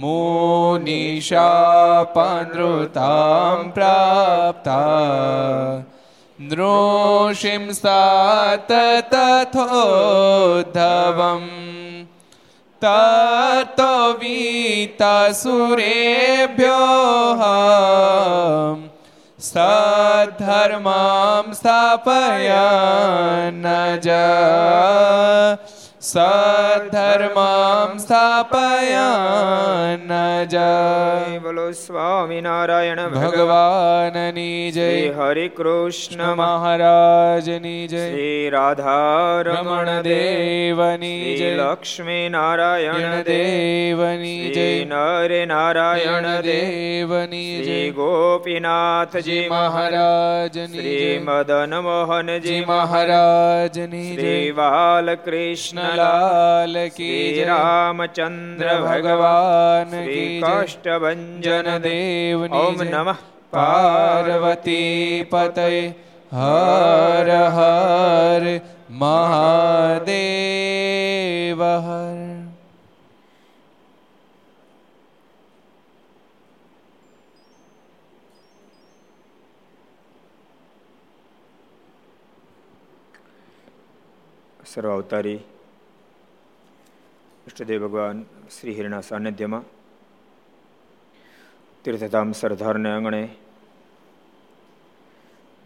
मुनिशापनृतां प्राप्ता नृषिंसात् तथोद्धवम् ततो वीतसुरेभ्योः सद्धर्मां स्थापयन् ज સધર્મમ સ્થાપયન જય બોલો સ્વામિનારાયણ ભગવાનની જય હરે કૃષ્ણ મહારાજની જય શ્રી રાધા રમણ દેવની જય લક્ષ્મી નારાયણ દેવની જય નરે નારાયણ દેવની જય ગોપીનાથજી મહારાજની શ્રી મદન મોહનજી મહારાજની જય બાલકૃષ્ણ લાલ કી રામચંદ્ર ભગવાન કી જય કાષ્ટભંજન દેવની ઓમ. નમઃ પાર્વતી પતય હર હર મહાદેવ હર સર્વ અવતારી ઇષ્ટદેવ ભગવાન શ્રી હિરના સાનિધ્યમાં તીર્થધામ સરદારને આંગણે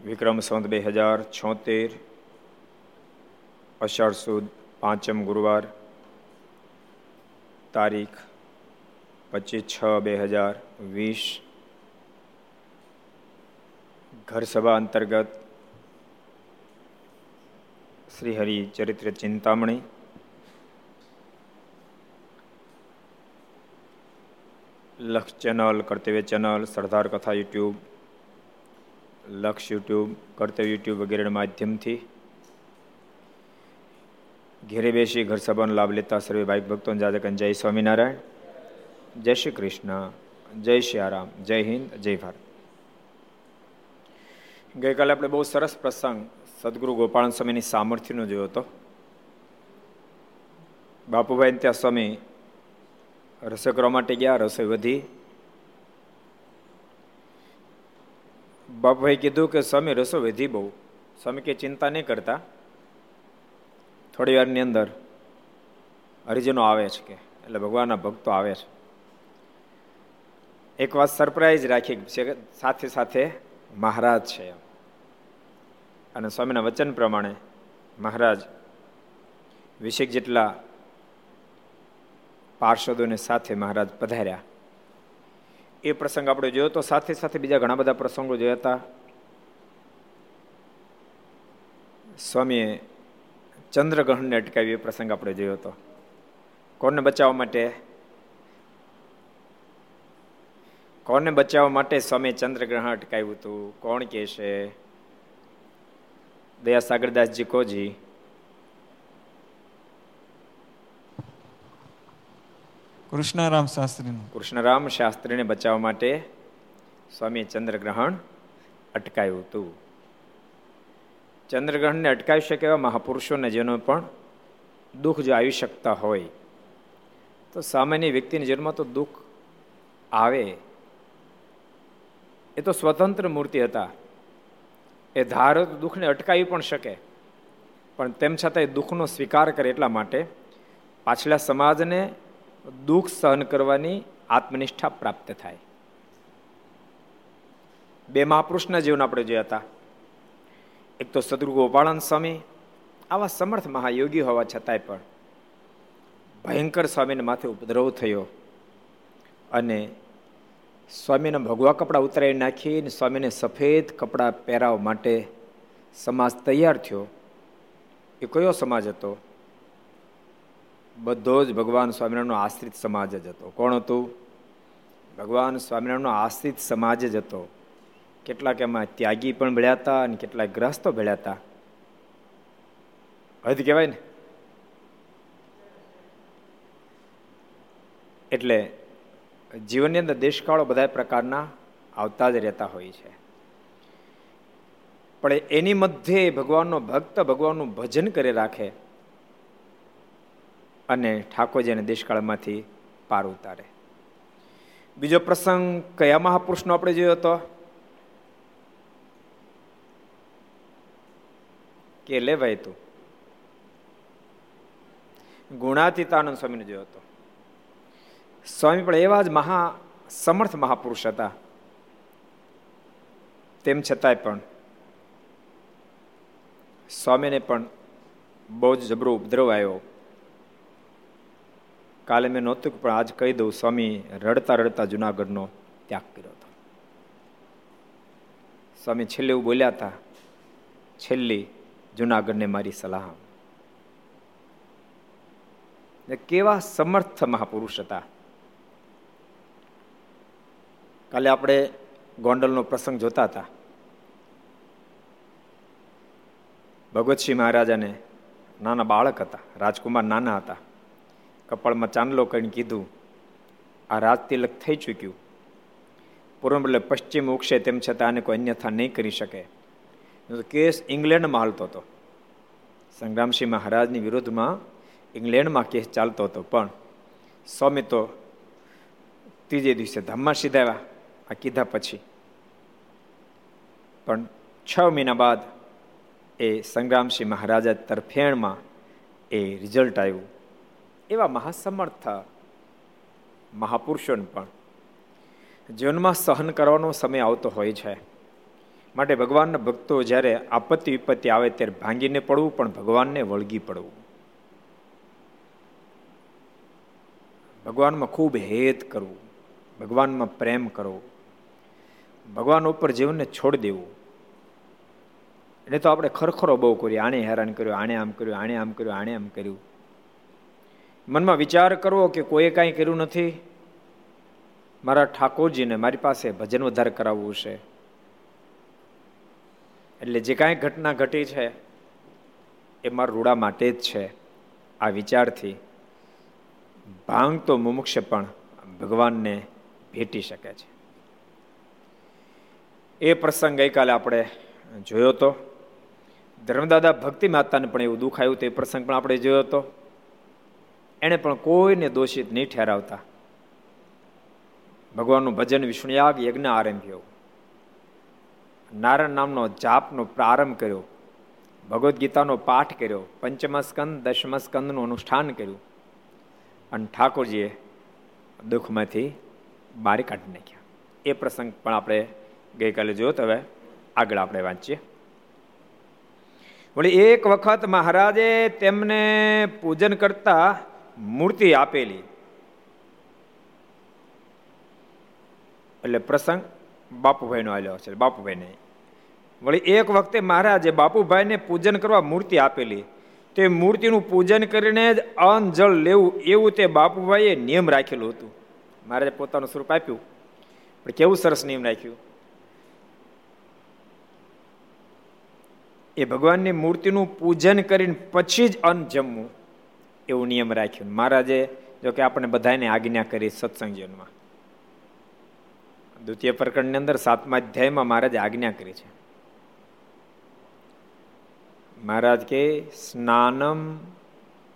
વિક્રમ સંત બે હજાર છોતેર અષાઢ સુદ પાંચમ ગુરુવાર તારીખ પચીસ છ બે હજાર વીસ ઘર સભા અંતર્ગત શ્રી હરિ ચરિત્ર ચિંતામણી લક્ષ ચેનલ, કર્તવ્ય ચેનલ, સરદાર કથા યુટ્યુબ, લક્ષ યુટ્યુબ, કર્તવ્ય યુટ્યુબ વગેરેના માધ્યમથી ઘેરે બેસી ઘર સભાનો લાભ લેતા સર્વે ભાઈ ભક્તો જાજકન જય સ્વામિનારાયણ, જય શ્રી કૃષ્ણ, જય શ્રી આરામ, જય હિન્દ, જય ભારત. ગઈકાલે આપણે બહુ સરસ પ્રસંગ સદગુરુ ગોપાલ સ્વામીની સામર્થ્યનો જોયો હતો. બાપુભાઈ ત્યાં સ્વામી રસોઈ કરવા માટે ગયા, રસોઈ વધી. બાપુભાઈ કીધું કે, સ્વામી, રસોઈ વધી બહુ. સ્વામી કે, ચિંતા નહીં કરતા. થોડી વારની અંદર હરિજનો આવે છે કે, એટલે ભગવાનના ભક્તો આવે છે. એક વાત સરપ્રાઈઝ રાખી છે સાથે સાથે મહારાજ છે અને સ્વામીના વચન પ્રમાણે મહારાજ વિશેક જેટલા પાર્ષદોને સાથે મહારાજ પધાર્યા. એ પ્રસંગ આપણે જોયો તો સાથે સાથે બીજા ઘણા બધા પ્રસંગો જોયા હતા. સ્વામીએ ચંદ્રગ્રહણને અટકાવી એ પ્રસંગ આપણે જોયો હતો. કોને બચાવવા માટે? કોને બચાવવા માટે સ્વામી ચંદ્રગ્રહણ અટકાવ્યું હતું? કોણ કે છે દયા સાગરદાસજી કોજી? કૃષ્ણરામ શાસ્ત્રીનું. કૃષ્ણરામ શાસ્ત્રીને બચાવવા માટે સ્વામી ચંદ્રગ્રહણ અટકાયું હતું. ચંદ્રગ્રહણને અટકાવી શકે એવા મહાપુરુષોને જેનો પણ દુઃખ જો આવી શકતા હોય, તો સામાન્ય વ્યક્તિની જન્મમાં તો દુઃખ આવે. એ તો સ્વતંત્ર મૂર્તિ હતા. એ ધારો દુઃખને અટકાવી પણ શકે, પણ તેમ છતાં એ દુઃખનો સ્વીકાર કરે એટલા માટે પાછલા સમાજને દુઃખ સહન કરવાની આત્મનિષ્ઠા પ્રાપ્ત થાય. બે મહાપુરુષના જીવન આપણે જોયા હતા. એક તો સદગુરુ ગોપાળાન સ્વામી, આવા સમર્થ મહાયોગી હોવા છતાંય પણ ભયંકર સ્વામીને માથે ઉપદ્રવ થયો અને સ્વામીના ભગવા કપડાં ઉતરાવી નાખીને સ્વામીને સફેદ કપડાં પહેરાવવા માટે સમાજ તૈયાર થયો. એ કયો સમાજ હતો? બધો જ ભગવાન સ્વામિનારાયણનો આશ્રિત સમાજ જ હતો. કોણ હતું? ભગવાન સ્વામિનારાયણનો આશ્રિત સમાજ જ હતો. કેટલાક એમાં ત્યાગી પણ ભળ્યા હતા અને કેટલાક ગ્રસ્તો ભળ્યા હતા. હદ કહેવાય ને? એટલે જીવનની અંદર દેશકાળો બધા પ્રકારના આવતા જ રહેતા હોય છે. પણ એની મધ્યે ભગવાનનો ભક્ત ભગવાનનું ભજન કરી રાખે. અને ઠાકોરજીને દેશકાળમાંથી પાર ઉતારે. બીજો પ્રસંગ, કયા મહાપુરુષનો આપણે જોયો હતો? કે લેવાય તું? ગુણાતીતાનંદ સ્વામીને જોયો હતો. સ્વામી પણ એવા જ મહા સમર્થ મહાપુરુષ હતા. તેમ છતાંય પણ સ્વામીને પણ બહુ જ જબરો ઉપદ્રવ આવ્યો. કાલે મેં નહોતું પણ આજ કહી દઉં, સ્વામી રડતા રડતા જુનાગઢનો ત્યાગ કર્યો હતો. સ્વામી છેલ્લે એવું બોલ્યા હતા, છેલ્લી, જુનાગઢને મારી સલાહ કેવા સમર્થ મહાપુરુષ હતા. કાલે આપણે ગોંડલનો પ્રસંગ જોતા હતા. ભગવતસિંહ મહારાજાને નાના બાળક હતા, રાજકુમાર નાના હતા. કપાળમાં ચાંદલો કરીને કીધું, આ રાજ તિલક થઈ ચૂક્યું. પૂર્વ એટલે પશ્ચિમ ઉગશે તેમ છતાં આને કોઈ અન્યથા નહીં કરી શકે. કેસ ઇંગ્લેન્ડમાં હાલતો હતો. સંગ્રામસિંહ મહારાજની વિરુદ્ધમાં ઇંગ્લેન્ડમાં કેસ ચાલતો હતો, પણ સ્વામી તો ત્રીજે દિવસે ધામમાં સીધાવ્યા, આ કીધા પછી. પણ છ મહિના બાદ એ સંગ્રામસિંહ મહારાજા તરફેણમાં એ રિઝલ્ટ આવ્યું. એવા મહાસમર્થ મહાપુરુષોને પણ. જીવનમાં સહન કરવાનો સમય આવતો હોય છે. માટે ભગવાનના ભક્તો જ્યારે આપત્તિ વિપત્તિ આવે ત્યારે ભાંગીને પડવું, પણ ભગવાનને વળગી પડવું. ભગવાનમાં ખૂબ હેત કરવું, ભગવાનમાં પ્રેમ કરવો, ભગવાન ઉપર જીવનને છોડી દેવું. એટલે તો આપણે ખરખરો બહુ કર્યું, આણે હેરાન કર્યું, આણે આમ કર્યું, આણે આમ કર્યું, આણે આમ કર્યું. મનમાં વિચાર કરવો કે કોઈએ કાંઈ કર્યું નથી. મારા ઠાકોરજીને મારી પાસે ભજન વધારે કરાવવું છે. એટલે જે કાંઈ ઘટના ઘટી છે, એ મારા રૂડા માટે જ છે. આ વિચારથી ભાંગ તો મુમુક્ષ પણ ભગવાનને ભેટી શકે છે. એ પ્રસંગ ગઈકાલે આપણે જોયો હતો ધર્મદાદા ભક્તિ માતાને પણ એવું દુઃખ તે પ્રસંગ પણ આપણે જોયો હતો એણે પણ કોઈને દોષિત નહીં ઠેરાવતા. ભગવાનનું ભજન વિષ્ણુયાગ યજ્ઞ આરંભ્યો. નારાયણ નામનો જાપનો પ્રારંભ કર્યો. ભગવદ્ ગીતાનો પાઠ કર્યો. પંચમ સ્કંદ દશમ સ્કંદનું અનુષ્ઠાન કર્યું. અને ઠાકોરજીએ દુઃખમાંથી બહાર કાઢી નાખ્યા. એ પ્રસંગ પણ આપણે ગઈકાલે જોયો તો હવે આગળ આપણે વાંચીએ. વળી એક વખત મહારાજે તેમને પૂજન કરતા મૂર્તિ આપેલી. એટલે પ્રસંગ બાપુભાઈનો આવ્યો છે, બાપુભાઈને. વળી એક વખતે મહારાજે બાપુભાઈને પૂજન કરવા મૂર્તિ આપેલી. તે મૂર્તિનું પૂજન કરીને જ અન્ન, જળ લેવું એવું તે બાપુભાઈએ નિયમ રાખેલું હતું. મહારાજે પોતાનું સ્વરૂપ આપ્યું. પણ કેવું સરસ નિયમ રાખ્યું? એ ભગવાનની મૂર્તિનું પૂજન કરીને પછી જ અન્ન જમવું. એવું નિયમ રાખ્યું. મહારાજે જો કે આપણે બધાને આજ્ઞા કરી સત્સંગ જીવનમાં દ્વિતીય પ્રકરણની અંદર સાતમા અધ્યાયમાં મહારાજે આજ્ઞા કરી છે. મહારાજ કે, સ્નાનમ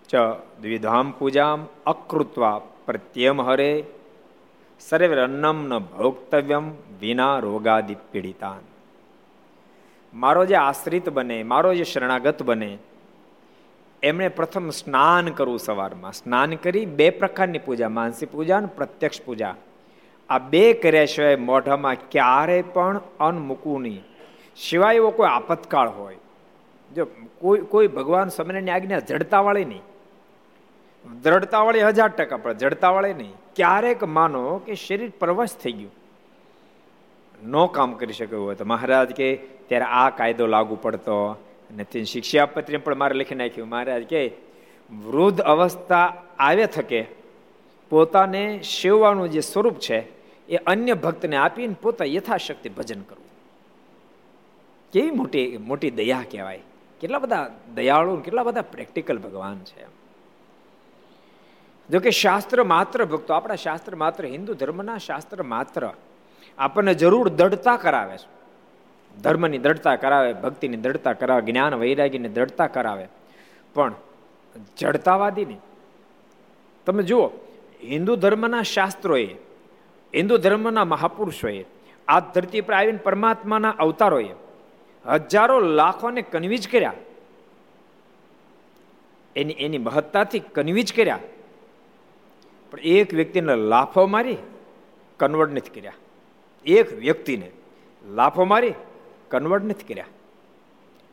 ચ દ્વિધામ પૂજામ અકૃત્વા પ્રત્યમ હરે સર્વે અન્નમ ન ભોક્તવ્યમ વિના રોગાદિ પીડિતાન. મારો જે આશ્રિત બને, મારો જે શરણાગત બને એમણે પ્રથમ સ્નાન કરવું સવારમાં. સ્નાન કરી બે પ્રકારની પૂજા, માનસી પૂજા અને પ્રત્યક્ષ પૂજા. આ બે કર્યા સિવાય મોઢામાં ક્યારે પણ અન્ન મૂકવું નહીં. સિવાય એવો કોઈ આપતકાળ હોય. જો કોઈ કોઈ ભગવાન સમયની આજ્ઞા જડતાવાળી નહીં. દ્રઢતાવાળી હજાર ટકા, પણ જડતાવાળી નહીં. ક્યારેક માનો કે શરીર પ્રવશ થઈ ગયું. નો કામ કરી શક્યું હોય તો મહારાજ કે ત્યારે આ કાયદો લાગુ પડતો. નથી શિક્ષાપત્રી પણ મારે લખી નાખ્યું. મહારાજ કે, વૃદ્ધ અવસ્થા આવે થકે પોતાને સેવવાનું જે સ્વરૂપ છે, એ અન્ય ભક્તને આપીને પોતા યથાશક્તિ ભજન કરવું. કેવી મોટી મોટી દયા કહેવાય. કેટલા બધા દયાળુ કેટલા બધા પ્રેક્ટિકલ ભગવાન છે જો કે શાસ્ત્ર માત્ર ભક્તો, આપણા શાસ્ત્ર માત્ર હિન્દુ ધર્મના શાસ્ત્ર માત્ર આપણને જરૂર દઢતા કરાવે છે. ધર્મની દ્રઢતા કરાવે, ભક્તિની દ્રઢતા કરાવે, જ્ઞાન વૈરાગીની દ્રઢતા કરાવે. પણ જડતાવાદીને તમે જુઓ, હિન્દુ ધર્મના શાસ્ત્રોએ, હિન્દુ ધર્મના મહાપુરુષોએ, આ ધરતી પર આવીને પરમાત્માના અવતારોએ હજારો લાખોને કન્વિજ કર્યા. એની એની મહત્તાથી કન્વિજ કર્યા. પણ એક વ્યક્તિને લાફો મારી, કન્વર્ટ નથી કર્યા. એક વ્યક્તિને લાફો મારી કન્વર્ટ નથી કર્યા.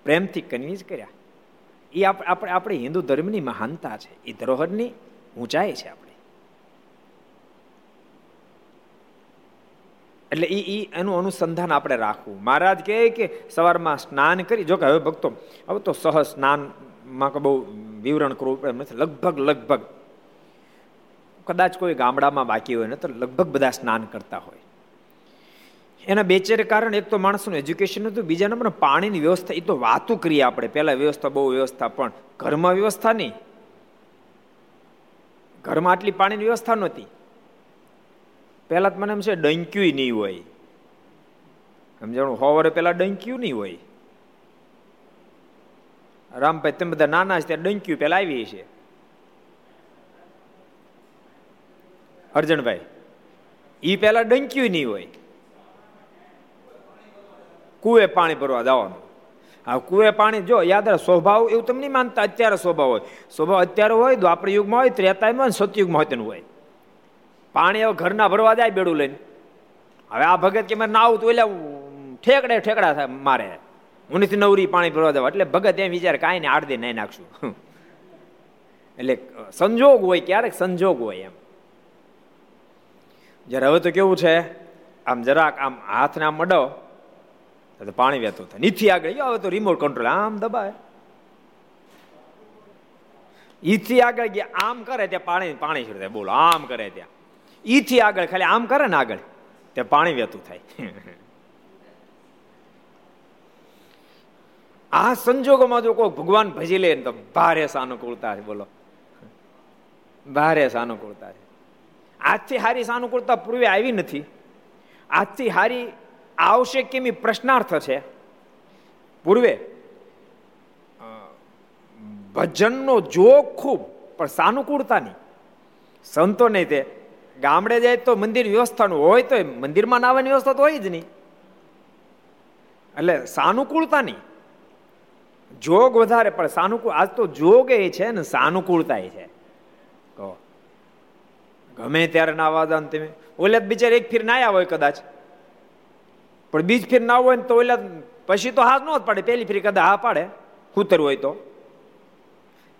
પ્રેમથી કન્વિન્સ કર્યા. એ આપણે આપણે હિન્દુ ધર્મની મહાનતા છે. એ ધરોહરની ઊંચાઈ છે આપણે. એટલે એ એનું અનુસંધાન આપણે રાખવું. મહારાજ કહે કે સવારમાં સ્નાન કરી, જો કે હવે ભક્તો, હવે તો સહ સ્નાનમાં બહુ વિવરણ કરવું નથી. લગભગ લગભગ. કદાચ કોઈ ગામડામાં બાકી હોય ને તો લગભગ બધા સ્નાન કરતા હોય. એના બેચેર કારણ, એક તો માણસનું એજ્યુકેશન હતું બીજા નંબર પાણીની વ્યવસ્થા એ તો વાતું કરીએ આપણે. પહેલાં વ્યવસ્થા બહુ વ્યવસ્થા પણ ઘરમાં વ્યવસ્થા નહીં. ઘરમાં આટલી પાણીની વ્યવસ્થા નહોતી. પહેલાં તો મને એમ છે ડંક્યું નહીં હોય. સમજાણું? પહેલાં પહેલા ડંક્યું નહીં હોય. રામભાઈ, તમે બધા નાના છે, ત્યાં ડંક્યું પહેલાં આવી છે અર્જણભાઈ એ પહેલાં ડંક્યું નહીં હોય. કુએ પાણી ભરવા જવાનું. હા, કુએ પાણી જો, યાદ રહે સ્વભાવ એવું તમને નહીં માનતા, અત્યારે સ્વભાવ હોય. સ્વભાવ અત્યારે હોય, દ્વાપર યુગમાં હોય ત્રેતાયુગમાં હોય સતયુગમાં હોય તેનું હોય. પાણી હવે ઘરના ભરવા જાય બેડું લઈને. હવે આ ભગત કે મારે નાવું તો એટલે ઠેકડે ઠેકડા થાય મારે. હું નથી નવરી પાણી ભરવા દેવા એટલે ભગત એમ વિચારે કાંઈ ને આડદે નહીં નાખશું. એટલે સંજોગ હોય, ક્યારેક સંજોગ હોય એમ. જ્યારે હવે તો કેવું છે? આમ જરાક આમ હાથને આમ અડો. તો પાણી વહેતું થાય નીથી આગળ હવે તો રિમોટ કંટ્રોલ આમ દબાય. ઈથી આગળ ગયા, આમ કરે ત્યાં પાણી પાણી છોડે બોલો, આમ કરે ત્યાં. ઈથી આગળ ખાલી આમ કરે ને આગળ, ત્યાં પાણી વહેતું થાય. આ સંજોગોમાં જો કોઈ ભગવાન ભજી લે તો ભારે સાનુકૂળતા છે, બોલો. ભારે સાનુકૂળતા છે. આજથી હારી સાનુકૂળતા પૂર્વે આવી નથી. આજથી હારી આવશે કેમ પ્રશ્નાર્થ છે? પૂર્વે, ભજનનો જોગ ખૂબ, પણ સાનુકૂળતા નહીં. સંતો નહીં તે ગામડે જાય તો મંદિર વ્યવસ્થાનું હોય તો મંદિરમાં નાવાની વ્યવસ્થા તો હોય જ નહીં. એટલે સાનુકૂળતા નહીં. જોગ વધારે, પણ સાનુકૂળ, આજ તો જોગ એ છે ને સાનુકૂળતા એ છે. કહો, ગમે ત્યારે નાવા દો તમે. ઓલે બિચાર એક ફીર નાયા હોય કદાચ. પણ બીજ ફેર ના હોય ને તો ઓલા પછી તો હાથ ન જ પાડે. પહેલી ફેરી કદાચ હા પાડે. કૂતર હોય તો.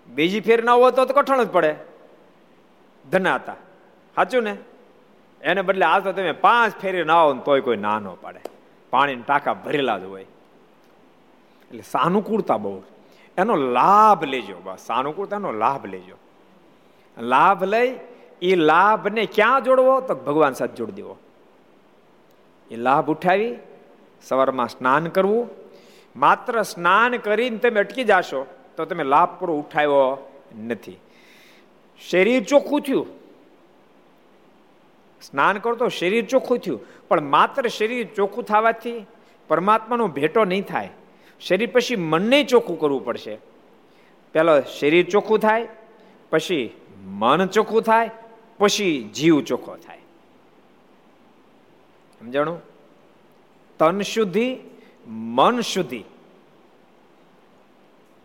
બીજી ફેર ના હોય તો કઠણ જ પડે. ધના હતા. સાચું ને? એને બદલે આ તો તમે પાંચ ફેરી ના આવો તોય કોઈ ના ન પાડે. પાણીના ટાંકા ભરેલા જ હોય. એટલે સાનુકૂળતા બહુ. એનો લાભ લેજો બસ. સાનુકૂળતા એનો લાભ લેજો. લાભ લઈ એ લાભને ક્યાં જોડવો તો ભગવાન સાથે જોડી દેવો. એ લાભ ઉઠાવી સવારમાં સ્નાન કરવું. માત્ર સ્નાન કરીને તમે અટકી જાશો, તો તમે લાભ પૂરો ઉઠાવ્યો નથી. શરીર ચોખ્ખું થયું. સ્નાન કરો તો શરીર ચોખ્ખું થયું. પણ માત્ર શરીર ચોખ્ખું થવાથી પરમાત્માનો ભેટો નહીં થાય. શરીર પછી મનને ચોખ્ખું કરવું પડશે. પહેલાં શરીર ચોખ્ખું થાય, પછી મન ચોખ્ખું થાય, પછી જીવ ચોખ્ખો થાય. સમજાણું? તન શુદ્ધિ, મન શુદ્ધિ.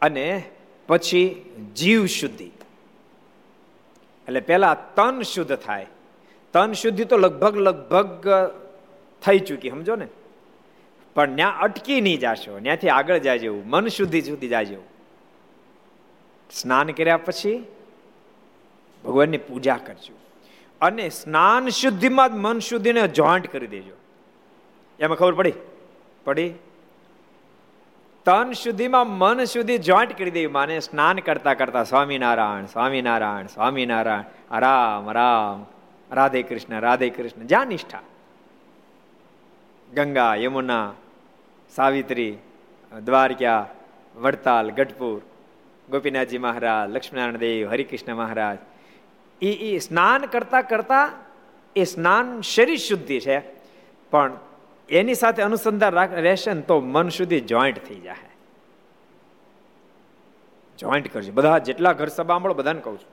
અને પછી જીવ શુદ્ધિ. એટલે પેલા તન શુદ્ધ થાય. તન શુદ્ધિ તો લગભગ લગભગ થઈ ચૂકી, સમજો ને? પણ ત્યાં અટકી નહીં જાશો ત્યાંથી આગળ જાજો મન શુદ્ધિ સુધી જાજો સ્નાન કર્યા પછી ભગવાનની પૂજા કરજો. અને સ્નાન શુદ્ધિમાં જ મન શુદ્ધિને જોઈન્ટ કરી દેજો. એમાં ખબર પડી? પડી? તન શુદ્ધિમાં મન શુદ્ધિ જોઈન્ટ કરી દેવી માને સ્નાન કરતા કરતા સ્વામિનારાયણ સ્વામિનારાયણ સ્વામિનારાયણ, રામ રામ, રાધે કૃષ્ણ રાધે કૃષ્ણ, જ્યાં નિષ્ઠા. ગંગા, યમુના, સાવિત્રી, દ્વારકા, વડતાલ, ગઢપુર, ગોપીનાથજી મહારાજ, લક્ષ્મીનારાયણ દેવ, હરિકૃષ્ણ મહારાજ એ એ સ્નાન કરતા કરતા એ સ્નાન શરીર શુદ્ધિ છે. પણ એની સાથે અનુસંધાન રહેશે ને તો મન સુધી જોઈન્ટ થઈ જાય જોઈન્ટ કરજો. બધા જેટલા ઘર સભા સાંભળો બધાને કહું છું.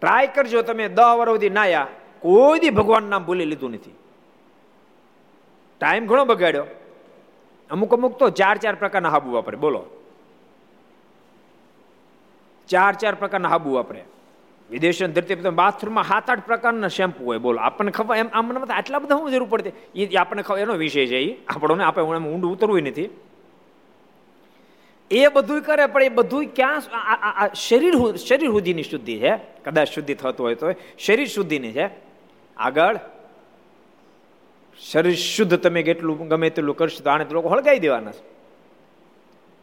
ટ્રાય કરજો તમે. દહ વર્ષ સુધી નાયા કોઈ દી ભગવાન નામ ભૂલી લીધું નથી. ટાઈમ ઘણો બગાડ્યો. અમુક અમુક તો ચાર ચાર પ્રકારના હાબુ વાપરે. બોલો. ચાર ચાર પ્રકારના હાબુ વાપરે. વિદેશી ધરતી બાથરૂમમાં સાત આઠ પ્રકારના શેમ્પુ હોય. બોલો, આપણને ખબર, એમ, આમ આટલા બધા શું જરૂર પડતી? એ આપણને ખબર, એનો વિષય છે એ આપણને આપણે ઊંડું ઉતરવું નથી. એ બધું કરે, પણ એ બધું ક્યાં શરીર શરીર સુધીની શુદ્ધિ છે. કદાચ શુદ્ધિ થતું હોય તો શરીર શુદ્ધિની છે. આગળ, શરીર શુદ્ધ તમે કેટલું ગમે તેટલું કરશો તો આને લોકો હળગાવી દેવાના છે.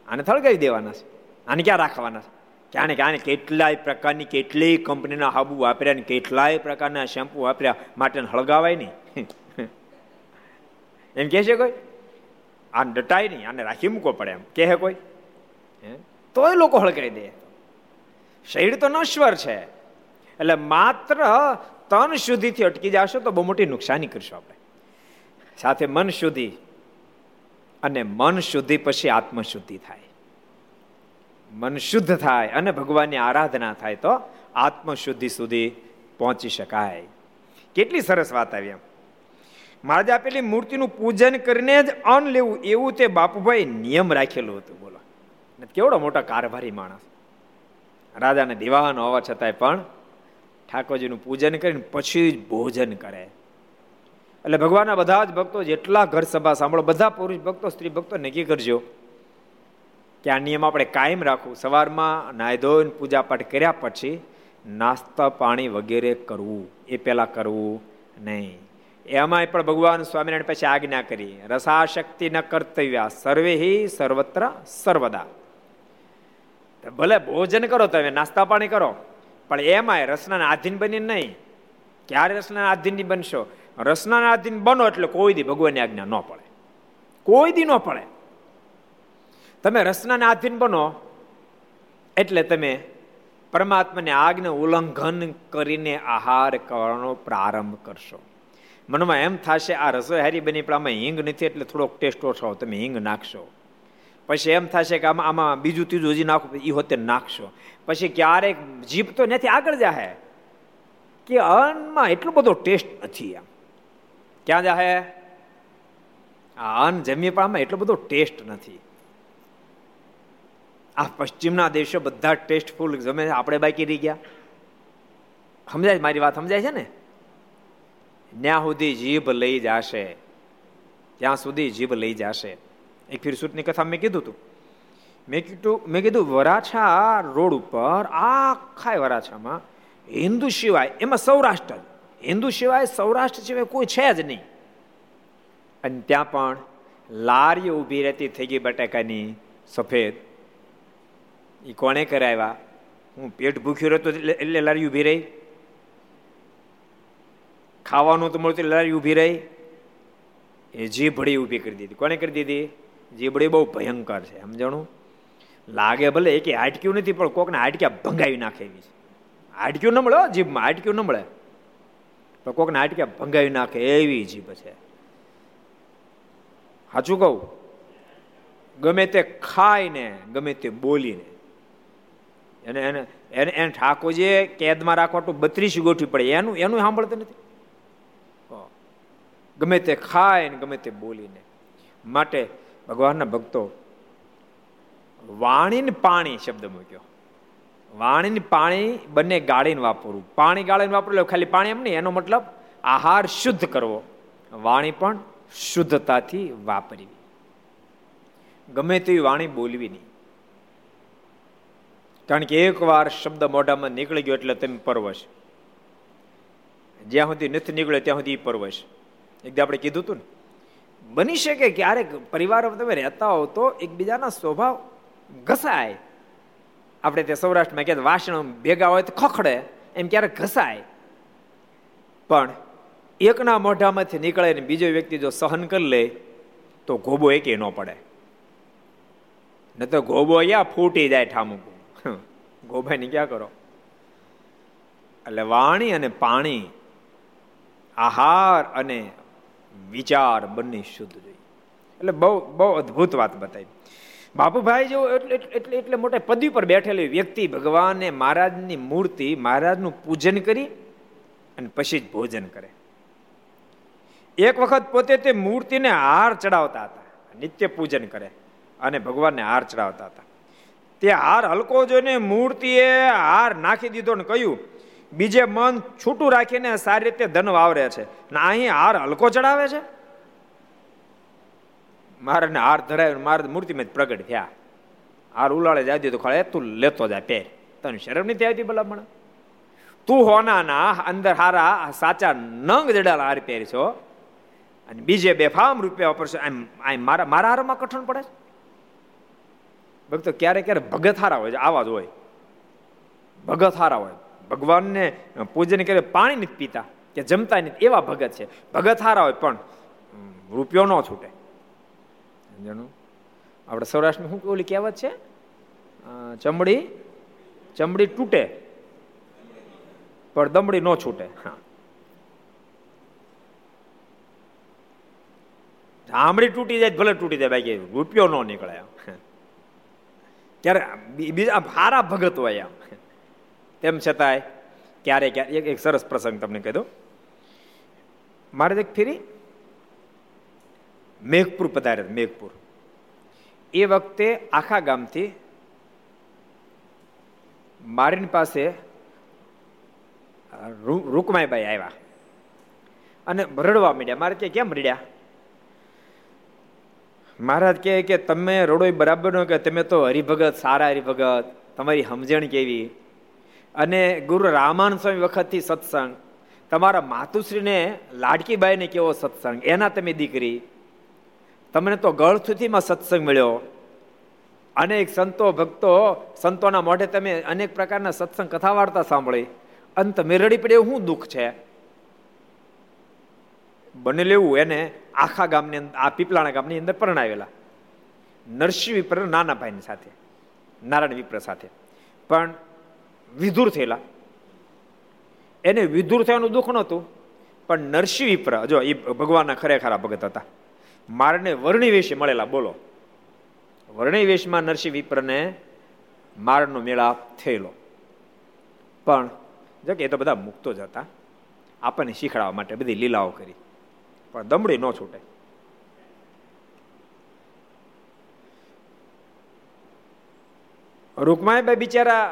આને થળગાવી દેવાના છે. આને ક્યાં રાખવાના છે? આને કે આને કેટલાય પ્રકારની કેટલીય કંપનીના હાબુ વાપર્યા ને કેટલાય પ્રકારના શેમ્પુ વાપર્યા માટે હળગાવાય નહીં. એમ કહે છે કોઈ? આને ડટાય નહીં, આને રાખી મૂકવો પડે એમ. કહે કોઈ? તોય લોકો હળગાવી દે. શરીર તો નશ્વર છે. એટલે માત્ર તન શુદ્ધિથી અટકી જશો તો બહુ મોટી નુકસાની કરશો આપણે. સાથે મન શુદ્ધિ અને મન શુદ્ધિ પછી આત્મશુદ્ધિ થાય. મન શુદ્ધ થાય અને ભગવાનની આરાધના થાય તો આત્મશુદ્ધિ સુધી પહોંચી શકાય. કેટલી સરસ વાત આવી એમ. મહારાજ આપેલી મૂર્તિનું પૂજન કરીને જ અન્ન લેવું એવું તે બાપુભાઈ નિયમ રાખેલું હતું, બોલો. કેવડો મોટો કારભારી માણસ. રાજાને દિવાન હોવા છતાંય પણ ઠાકોરજીનું પૂજન કરીને પછી જ ભોજન કરે. એટલે ભગવાનના બધા જ ભક્તો જેટલા ઘર સભા સાંભળો, બધા પુરુષ ભક્તો, સ્ત્રી ભક્તો નક્કી કરજો. કે આ નિયમ આપણે કાયમ રાખવું. સવારમાં નાય ધોઈને પૂજા પાઠ કર્યા પછી નાસ્તા પાણી વગેરે કરવું. એ પહેલાં કરવું નહીં. એમાંય પણ ભગવાન સ્વામિનારાયણ પછી આજ્ઞા કરી. રસાશક્તિ ન કર્તવ્ય, સર્વે સર્વત્ર સર્વદા. ભલે ભોજન કરો તમે, નાસ્તા પાણી કરો, પણ એમાંય રસના આધીન બની નહીં. ક્યારે રસના આધીન બનશો? રસના આધીન બનો એટલે કોઈ દી ભગવાનની આજ્ઞા ન પડે. કોઈ દી ન પડે. તમે રસના આધીન બનો એટલે તમે પરમાત્માને આજ્ઞા ઉલ્લંઘન કરીને આહાર કરવાનો પ્રારંભ કરશો. મનમાં એમ થશે, આ રસોઈ હારી બની, પણ આમાં હિંગ નથી, એટલે થોડોક ટેસ્ટ ઓછો તમે હિંગ નાખશો. પછી એમ થશે કે આમાં આમાં બીજું ત્રીજું હજી નાખો, એ હોતે નાખશો. પછી ક્યારેક જીભ તો નથી, આગળ જાહે. કે અન્નમાં એટલો બધો ટેસ્ટ નથી આમ ક્યાં જાહે? આ અન્ન જમીએ પણ આમાં એટલો બધો ટેસ્ટ નથી. આ પશ્ચિમના દેશો બધા ટેસ્ટફુલ જમે આપણે બાકી રહી ગયા. સમજાય મારી વાત? સમજાય છે ને? ત્યાં સુધી જીભ લઈ જશે. ત્યાં સુધી જીભ લઈ જશે. એક ફીર કથા મેં કીધું હતું મેં કીધું મેં કીધું, વરાછા રોડ ઉપર, આખા વરાછામાં હિન્દુ સિવાય, એમાં સૌરાષ્ટ્ર હિન્દુ સિવાય, સૌરાષ્ટ્ર સિવાય કોઈ છે જ નહીં. અને ત્યાં પણ લારીઓ ઊભી રહેતી થઈ ગઈ બટાકાની સફેદ. એ કોણે કરાવ્યા? હું પેટ ભૂખ્યું રહેતો એટલે લારી ઊભી રહી. ખાવાનું તો મળતું લારી ઊભી રહી. એ જીભડી ઊભી કરી દીધી. કોને કરી દીધી? જીભડી બહુ ભયંકર છે, સમજાણું? લાગે ભલે એ કે હાટક્યું નથી, પણ કોકને હાટક્યા ભંગાવી નાખે એવી છે. હાટક્યું ન મળે જીભમાં હાટક્યું ન મળે. તો કોકને હાટક્યા ભંગાવી નાખે એવી જીભ છે. સાચું કહું? ગમે તે ખાઈને, ગમે તે બોલીને. એને એને એને એને ઠાકોરજીએ કેદમાં રાખવા તો બત્રીસ ગોઠવી પડે. એનું એનું સાંભળતું નથી. ગમે તે ખાય ને ગમે તે બોલીને. માટે ભગવાનના ભક્તો વાણીને પાણી શબ્દ મૂક્યો. વાણીને પાણી બંને ગાળીને વાપરવું. પાણી ગાળીને વાપરવું ખાલી પાણી એમ નહીં. એનો મતલબ આહાર શુદ્ધ કરવો. વાણી પણ શુદ્ધતાથી વાપરવી. ગમે તેવી વાણી બોલવી નહીં. કારણ કે એકવાર શબ્દ મોઢામાં નીકળી ગયો એટલે તમે પરવશ. જ્યાં સુધી નથી નીકળે ત્યાં સુધી પરવશ. એકદમ આપણે કીધું હતું ને, બની શકે ક્યારેક પરિવાર તમે રહેતા હો તો એકબીજાના સ્વભાવ ઘસાય. આપણે તે સૌરાષ્ટ્રમાં ક્યાંક વાસણ ભેગા હોય તો ખખડે, એમ ક્યારેક ઘસાય. પણ એકના મોઢામાંથી નીકળે ને બીજો વ્યક્તિ જો સહન કરી લે, તો ગોબો એકે ન પડે. ન તો ગોબો અહીંયા ફૂટી જાય ઠામુક. ગોભાઈને ક્યાં કરો? એટલે વાણી અને પાણી, આહાર અને વિચાર બંને શુદ્ધ જોઈએ. એટલે બહુ બહુ અદ્ભુત વાત બતાવી. બાપુભાઈ જેવો એટલે એટલે મોટા પદવી પર બેઠેલી વ્યક્તિ ભગવાને મહારાજની મૂર્તિ, મહારાજનું પૂજન કરી અને પછી જ ભોજન કરે. એક વખત પોતે તે મૂર્તિને હાર ચડાવતા હતા. નિત્ય પૂજન કરે અને ભગવાનને હાર ચડાવતા હતા. તે હાર હલકો જોઈને મૂર્તિએ હાર નાખી દીધો ને કહ્યું, બીજે મન છૂટું રાખીને સારી રીતે ધન વાવરે છે ને અહીં હાર હલકો ચડાવે છે? મારે હાર ધરાવ્યો મારે મૂર્તિમાં જ પ્રગટ થયા. હાર ઉલાળે જાય દીધું ખળે, તું લેતો જાય પહેર. તને શરમ નથી આવતી ભલામણ? તું હોનાના અંદર હારા, સાચા નંગ જડાલા હાર પહેરશો અને બીજે બેફામ રૂપિયા વાપરશો એમ મારા મારા હારમાં કઠણ પડે છે. ભક્તો ક્યારે ક્યારે ભગત હારા હોય આવા જ હોય. ભગત હોય. ભગવાનને પૂજન કરે, પાણી નથી પીતા, કે જમતા નથી, એવા ભગત છે. ભગત હારા હોય પણ રૂપિયો ન છૂટે. સમજાણું આપણે સૌરાષ્ટ્રમાં શું ઓલી કહેવત છે? ચમડી ચમડી તૂટે, પણ દમડી ન છૂટે. હા. ચામડી તૂટી જાય, ભલે તૂટી જાય, બાકી રૂપિયો ન નીકળે. ક્યારે બીજા સારા ભગત હોય આમ તેમ છતાંય ક્યારે ક્યારેક એક સરસ પ્રસંગ તમને કહી દઉં. મારે એક ફેરી મેઘપુર પધાર્યા મેઘપુર. એ વખતે આખા ગામથી મારીની પાસે રૂકમાઈભાઈ આવ્યા. અને રડવા માંડ્યા. મારે કે કેમ રડ્યા? મહારાજ કહે કે તમે રડો બરાબર નો કે તમે તો હરિભગત, સારા હરિભગત, તમારી સમજણ કેવી? અને ગુરુ રામાન સ્વામી વખતથી સત્સંગ, તમારા માતુશ્રીને લાડકીબાઈને કેવો સત્સંગ? એના તમે દીકરી. તમને તો ગળ સુધીમાં સત્સંગ મળ્યો. અનેક સંતો, ભક્તો, સંતોના મોઢે તમે અનેક પ્રકારના સત્સંગ કથા વાર્તા સાંભળી. અંત મેરડી પડે શું દુઃખ છે. બને લેવું એને આખા ગામની આ પીપલાણા ગામની અંદર પરણાવેલા નરસિંહ વિપ્ર નાના ભાઈની સાથે, નારાયણ વિપ્ર સાથે. પણ વિધુર થયેલા. એને વિધુર થયાનું દુઃખ નહોતું, પણ નરસિંહ વિપ્ર, જો એ ભગવાનના ખરેખરા ભગત હતા. મારને વર્ણિ વેશે મળેલા, બોલો. વર્ણિ વેશમાં નરસિંહ વિપ્રને મારનો મેળાપ થયેલો. પણ, જો કે એ તો બધા મુક્તો જ હતા. આપણને શીખડાવવા માટે બધી લીલાઓ કરી. પણ દમડી ન છૂટે. રૂકમાઈભાઈ બિચારા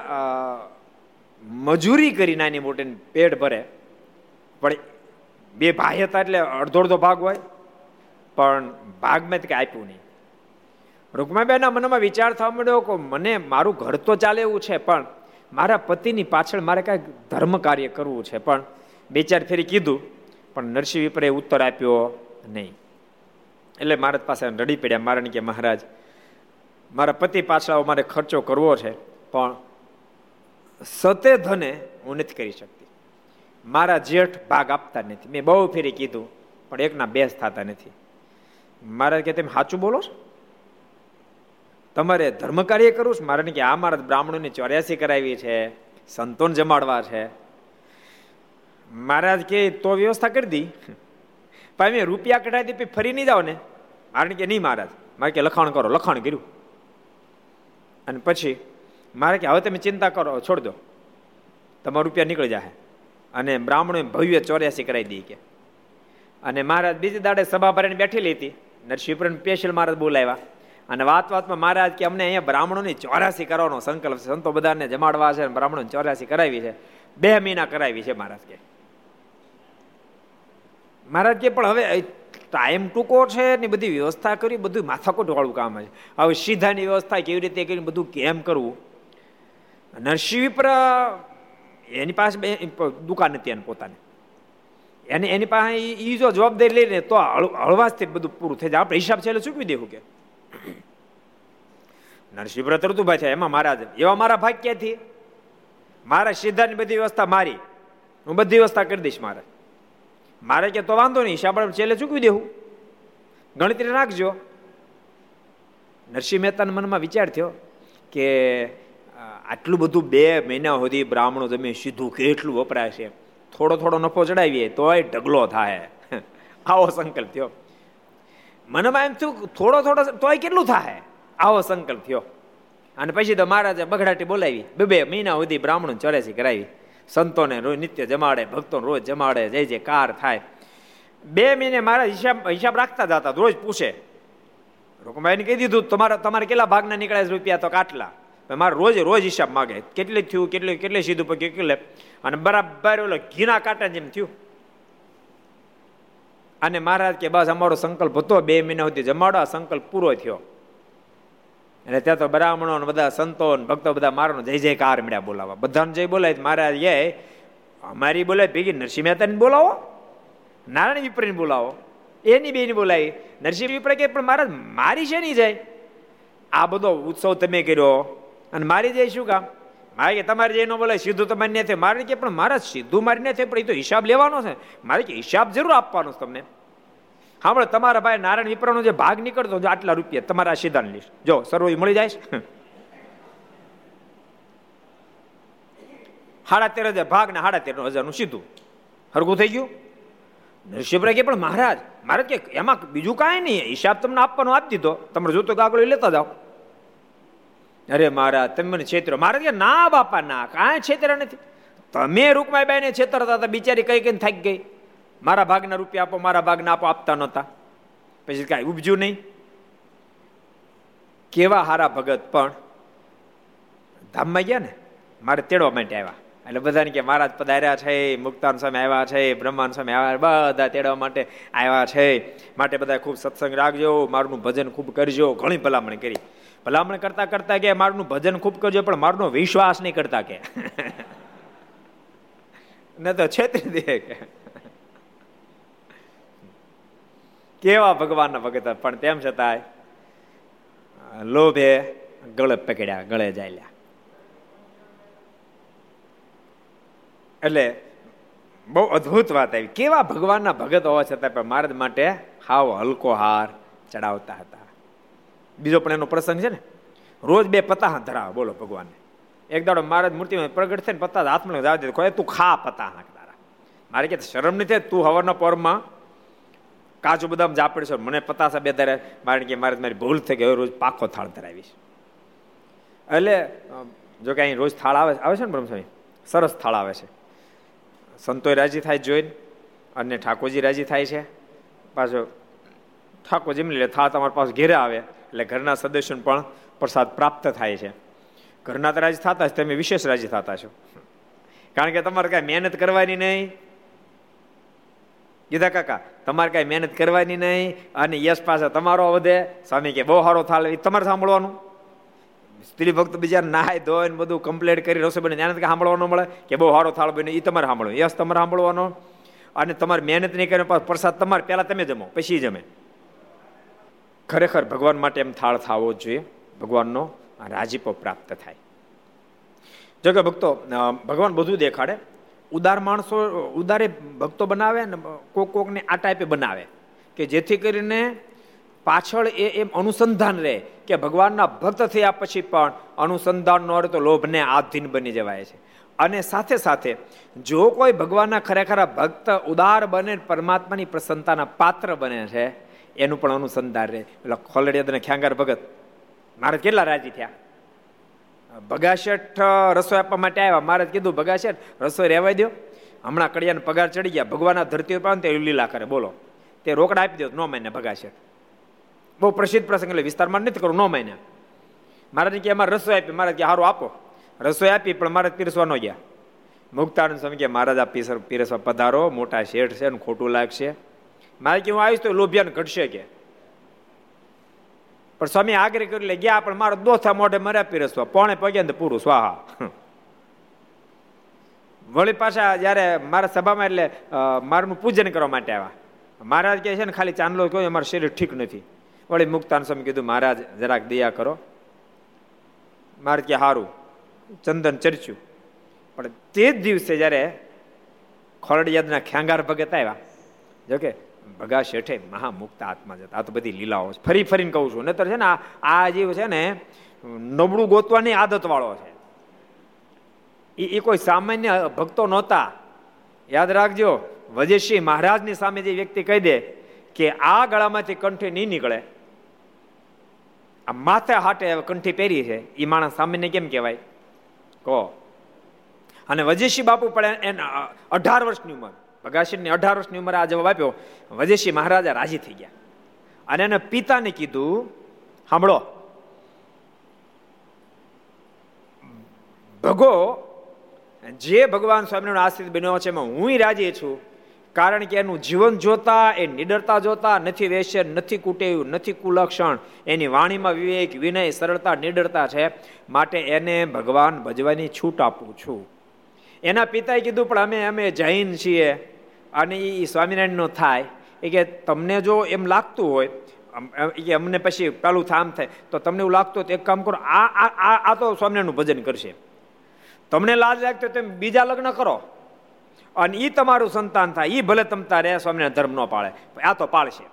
મજૂરી કરી નાની મોટી પેટ ભરે. પણ બે ભાઈ હતા એટલે અડધો અડધો ભાગ હોય. પણ ભાગમાં કંઈ આપ્યું નહીં. રૂકમાઈબાઈના મનમાં વિચાર થવા માંડ્યો કે મને મારું ઘર તો ચાલે એવું છે, પણ મારા પતિની પાછળ મારે કાંઈક ધર્મ કાર્ય કરવું છે. પણ બે ચાર ફેરી કીધું પણ નરસિંહ વિપરે ઉત્તર આપ્યો નહીં. એટલે મારા પાસે રડી પડ્યા મારા કે મહારાજ, મારા પતિ પાછળ મારે ખર્ચો કરવો છે, પણ સતે ધને હું નથી કરી શકતી. મારા જેઠ ભાગ આપતા નથી. મેં બહુ ફેરી કીધું, પણ એકના બેસ થતા નથી. મારા કે તેમ સાચું બોલો છો? તમારે ધર્મ કાર્ય કરવું છે? મારે કે આ મારા બ્રાહ્મણોની ચોર્યાસી કરાવી છે, સંતોન જમાડવા છે. મહારાજ કે, તો વ્યવસ્થા કરી દી. પણ મેં રૂપિયા કઢાવી દે ફરી નહીં જાઓ ને. મારે કે, નહીં મહારાજ. મારે કે, લખાણ કરો, લખાણ કર્યું. અને પછી, મારે કે, હવે તમે ચિંતા કરો છોડ દો. તમારા રૂપિયા નીકળી જાય અને બ્રાહ્મણોએ ભવ્ય ચોર્યાસી કરાવી દઈ કે. અને મહારાજ બીજી દાડે સભા ભરીને બેઠેલી હતી. નરસિંહપુરણ પેશલ મહારાજ બોલાવ્યા. અને વાત વાતમાં મહારાજ કે, અમને અહીંયા બ્રાહ્મણોની ચોર્યાસી કરવાનો સંકલ્પ છે. સંતો બધાને જમાડવા છે બ્રાહ્મણો ચોર્યાસી કરાવી છે. બે મહિના કરાવી છે મહારાજ કે. મહારાજ કે, પણ હવે ટાઈમ ટૂંકો છે ને બધી વ્યવસ્થા કરી બધું માથાકોટ વાળું કામ છે. હવે સીધાની વ્યવસ્થા કેવી રીતે કરીને બધું કેમ કરવું? નરસિંહ વિપ્ર એની પાસે દુકાન હતી એને પોતાની. એને, એની પાસે એ જો જવાબદારી લઈને તો હળવાશથી બધું પૂરું થઈ જાય. આપણે હિસાબ છે એટલે ચૂકવી દેવું કે? નરસિંહ વ્રત ઋતુભાઈ છે એમાં મહારાજ, એવા મારા ભાગ ક્યાંથી? મારા સીધાની બધી વ્યવસ્થા મારી. હું બધી વ્યવસ્થા કરી દઈશ મારે. મારે કે તો વાંધો નહીં શાબળ છેલ્લે ચૂકવી દેવું ગણતરી નાખજો નરસિંહ મહેતાના મનમાં વિચાર થયો કે આટલું બધું બે મહિના સુધી બ્રાહ્મણો જમે સીધું કેટલું વપરાય છે. થોડો થોડો નફો ચડાવીએ તોય ઢગલો થાય. આવો સંકલ્પ થયો. મનમાં એમ થયું થોડો થોડો તોય કેટલું થાય? આવો સંકલ્પ થયો. અને પછી તો મહારાજે બગડાટી બોલાવી. બે બે મહિના સુધી બ્રાહ્મણો છે કરાવી. સંતોને રોજ નિત્ય જમાડે, ભક્તોને રોજ જમાડે જય જય કાર થાય. બે મહિને મારા હિસાબ હિસાબ રાખતા જતા રોજ પૂછે. રોકમાઈને કહી દીધું, તમારા તમારે કેટલા ભાગના નીકળ્યા રૂપિયા? તો કાટલા. મારે રોજ રોજ હિસાબ માગે. કેટલી થયું? કેટલી કેટલી સીધું પગે કેટલે? અને બરાબર ઓલો ઘીના કાંટા જેમ થયું. અને મહારાજ કે, બસ અમારો સંકલ્પ હતો, બે મહિના સુધી જમાડો, આ સંકલ્પ પૂરો થયો. એટલે ત્યાં તો બ્રાહ્મણો ને બધા સંતો ભક્તો બધા મારો જય જયકાર મળ્યા બોલાવા. બધાને જય બોલાય મહારાજ એ અમારી બોલાય ભેગી નરસિંહ મહેતાને બોલાવો, નારાયણ વિપ્રને બોલાવો, એની બેની બોલાવી નરસિંહ વિપ્ર કે પણ મહારાજ, મારી છે નહીં જાય? આ બધો ઉત્સવ તમે કર્યો અને મારી જાય શું કામ? મારે કે તમારે જે ન બોલે સીધું તો ને થાય. મારે કે, પણ મારા સીધું મારી ને થાય, પણ એ તો હિસાબ લેવાનો છે. મારે કે હિસાબ જરૂર આપવાનો છે તમને. સાંભળો તમારા ભાઈ નારાયણ વિપ્રનો જે ભાગ નીકળતો આટલા રૂપિયા, તમારા સીધાની લિસ્ટ. જો, સર્વ મળી જાય? સાડા તેર હજાર ભાગ ને સાડા તેર હજારનું સીધું. હરગું થઈ ગયું? નરસિંહભાઈ કે, પણ મહારાજ, મારે કે, એમાં બીજું કાંઈ નહીં. હિસાબ તમને આપવાનો આપી દીધો. તમારે જોતો આગળ લેતા જાઓ. અરે મારા તમે મને છેતરો. મારે કે, ના બાપા, ના. કાંઈ છેતરા નથી. તમે રૂકમાઈબાઈને છેતરતા હતા, બિચારી કઈ કઈ થાકી ગઈ. મારા ભાગના રૂપિયા આપો, મારા ભાગના આપો, આપતા નહોતા. પછી કાંઈ ઉપજ્યું નહીં. કેવા હારા ભગત પણ ધામમાં ગયા ને, મારે તેડવા માટે આવ્યા. એટલે બધાને કે, મહારાજ પધાર્યા છે, મુક્તાન સામે આવ્યા છે બ્રહ્માંડ સામે આવ્યા બધા તેડવા માટે આવ્યા છે. માટે બધા ખૂબ સત્સંગ રાખજો, મારું ભજન ખૂબ કરજો. ઘણી ભલામણ કરી. ભલામણ કરતા કરતા કે, મારું ભજન ખૂબ કરજો, પણ મારનો વિશ્વાસ નહીં કરતા કે. ન તો છેતરી દે કે. કેવા ભગવાનના ભગત પણ તેમ છતાંય લોભે ગળે પકડ્યા, ગળે જાયલા એટલે બહુ અદ્ભુત વાત આવી. કેવા ભગવાનના ભગત હોવા છતાં પણ મારદ માટે હાવ હલકો હાર ચડાવતા હતા. બીજો પણ એનો પ્રસંગ છે ને, રોજ બે પતા ધરાવે, બોલો ભગવાનને. એક દાડો મહારાજ મૂર્તિમાં પ્રગટ થઈને પતા હાથમાં જાવ દે કોઈ તું ખા પતા હાંક તારા. મારે કે, શરમ નથી, તું હવારના પરમાં કાજુ બદામ જાપડ છે. મને પતાસા બે ધરે મારે કે મારે મારી ભૂલ થઈ ગઈ. રોજ પાકો થાળ ધરાવીશ. એટલે જો કે અહીં રોજ થાળ આવે આવે છે ને બ્રહ્મસ્વામી? સરસ થાળ આવે છે. સંતોય રાજી થાય જોઈને, અને ઠાકોરજી રાજી થાય છે. પાછો, ઠાકોર જેમની લે, થાળ તમારા પાસે ઘેરે આવે, એટલે ઘરના સદસ્યોને પણ પ્રસાદ પ્રાપ્ત થાય છે. ઘરના તો રાજી થતા જ, તમે વિશેષ રાજી થતા છો. કારણ કે તમારે કાંઈ મહેનત કરવાની નહીં. કીધા, કાકા, તમારે કાંઈ મહેનત કરવાની નહીં અને યશ પાસે તમારો વધે. સ્વામી કે, બહુ સારો થાળ એ તમારે સાંભળવાનું? સ્ત્રી ભક્ત બીજા નાય ધોઈને બધું કમ્પ્લેટ કરી રસોઈ બને ત્યાં સાંભળવાનો મળે? કે બહુ સારો થાળ બને એ તમારે સાંભળો યશ તમારે સાંભળવાનો અને તમારે મહેનત નહીં કરે પ્રસાદ તમારે પહેલાં તમે જમો, પછી જમે. ખરેખર ભગવાન માટે એમ થાળ થવો જોઈએ, ભગવાનનો રાજીપો પ્રાપ્ત થાય. જો કે ભક્તો ભગવાન બધું દેખાડે ઉદાર માણસો, ઉદારે ભક્તો બનાવે ને કોક કોકને આ ટાઈપે બનાવે. કે જેથી કરીને પાછળ એ એમ અનુસંધાન રહે કે ભગવાનના ભક્ત થયા પછી પણ અનુસંધાન ન તો લોભને આધીન બની જવાય છે. અને સાથે સાથે જો કોઈ ભગવાનના ખરેખર ભક્ત ઉદાર બને પરમાત્માની પ્રસન્નતાના પાત્ર બને છે, એનું પણ અનુસંધાન રહે. એટલે ખોલડિયાદ ખ્યાંગાર ભગત, મારે કેટલા રાજી થયા? ભગાશેઠ રસોઈ આપવા માટે આવ્યા. મારે કીધું, ભગાશેઠ, રસોઈ રહેવા દો હમણાં કડિયાને પગાર ચડી ગયા. ભગવાનના ધરતી ઉપર તે લીલા કરે. બોલો. તે રોકડા આપી દો. નો મહિને ભગાશેઠ. બહુ પ્રસિદ્ધ પ્રસંગ એટલે વિસ્તારમાં નથી કરું. નો મહિને મારે કે, અમારે રસોઈ આપી. મારે કે સારું આપો. રસોઈ આપી, પણ મારે પીરસવા ન ગયા. મુક્તાનંદ સ્વામી કે, મહારાજ આ પીરસવા પધારો. મોટા શેઠ છે ને ખોટું લાગશે. મારે કે, હું આવીશ તો લોભિયાન ઘટશે કે? પણ સ્વામી આગ્રહ કરી લે, ગયા પણ મારો દોથા મોઢે મર્યા પીરસવા પોણે પગે ને પૂરું, સ્વાહા. વળી પાછા જયારે મારા સભામાં એટલે મારનું પૂજન કરવા માટે આવ્યા. મહારાજ કહે છે ને, ખાલી ચાંદલો કહ્યું અમારું શરીર ઠીક નથી. વળી મુક્તાન સ્વામી કીધું, મહારાજ, જરાક દયા કરો. મારે કે સારું ચંદન ચર્ચ્યું. પણ તે જ દિવસે જ્યારે ખોરડિયાદના ખ્યાંગાર ભગત આવ્યા. જોકે ભગા શેઠે મહામુક્ત આત્મા જતા. આ તો બધી લીલાઓ છે. ફરી ફરીને કહું છું. નતર છે ને આ જે છે ને, નબળું ગોતવાની આદત વાળો છે. એ એ કોઈ સામાન્ય ભક્તો નહોતા. યાદ રાખજો વજેશી મહારાજની સામે જે વ્યક્તિ કહી દે કે આ ગળામાંથી કંઠી નહીં નીકળે. આ માથે હાટે કંઠી પહેરી છે. એ માણસ સામાન્ય કેમ કહેવાય? કહો. અને વજેશી બાપુ પડે એને અઢાર વર્ષની ઉંમર. ભગાશીની અઢાર વર્ષની ઉંમરે આ જવાબ આપ્યો. વજેશી મહારાજા રાજી થઈ ગયા. અને એને પિતાને કીધું સાંભળો ભગો, જે ભગવાન સ્વામિનારાયણ આશ્રિત બન્યો છે એમાં હું રાજી છું. કારણ કે એનું જીવન જોતા, એ નિડરતા જોતા, નથી વેશ્ય નથી કુટેવ નથી કુલક્ષણ. એની વાણીમાં વિવેક, વિનય, સરળતા, નિડરતા છે. માટે એને ભગવાન ભજવાની છૂટ આપું છું. એના પિતાએ કીધું, પણ અમે અમે જૈન છીએ. અને એ સ્વામિનારાયણનો થાય, એ કે તમને જો એમ લાગતું હોય કે અમને પછી પેલું થામ થાય, તો તમને એવું લાગતું હોય તો એક કામ કરો, આ આ આ તો સ્વામિનારાયણનું ભજન કરશે. તમને લાજ લાગતો તમે બીજા લગ્ન કરો. અને એ તમારું સંતાન થાય એ ભલે તમતા રહે સ્વામિનારાયણ ધર્મ ન પાળે આ તો પાળશે.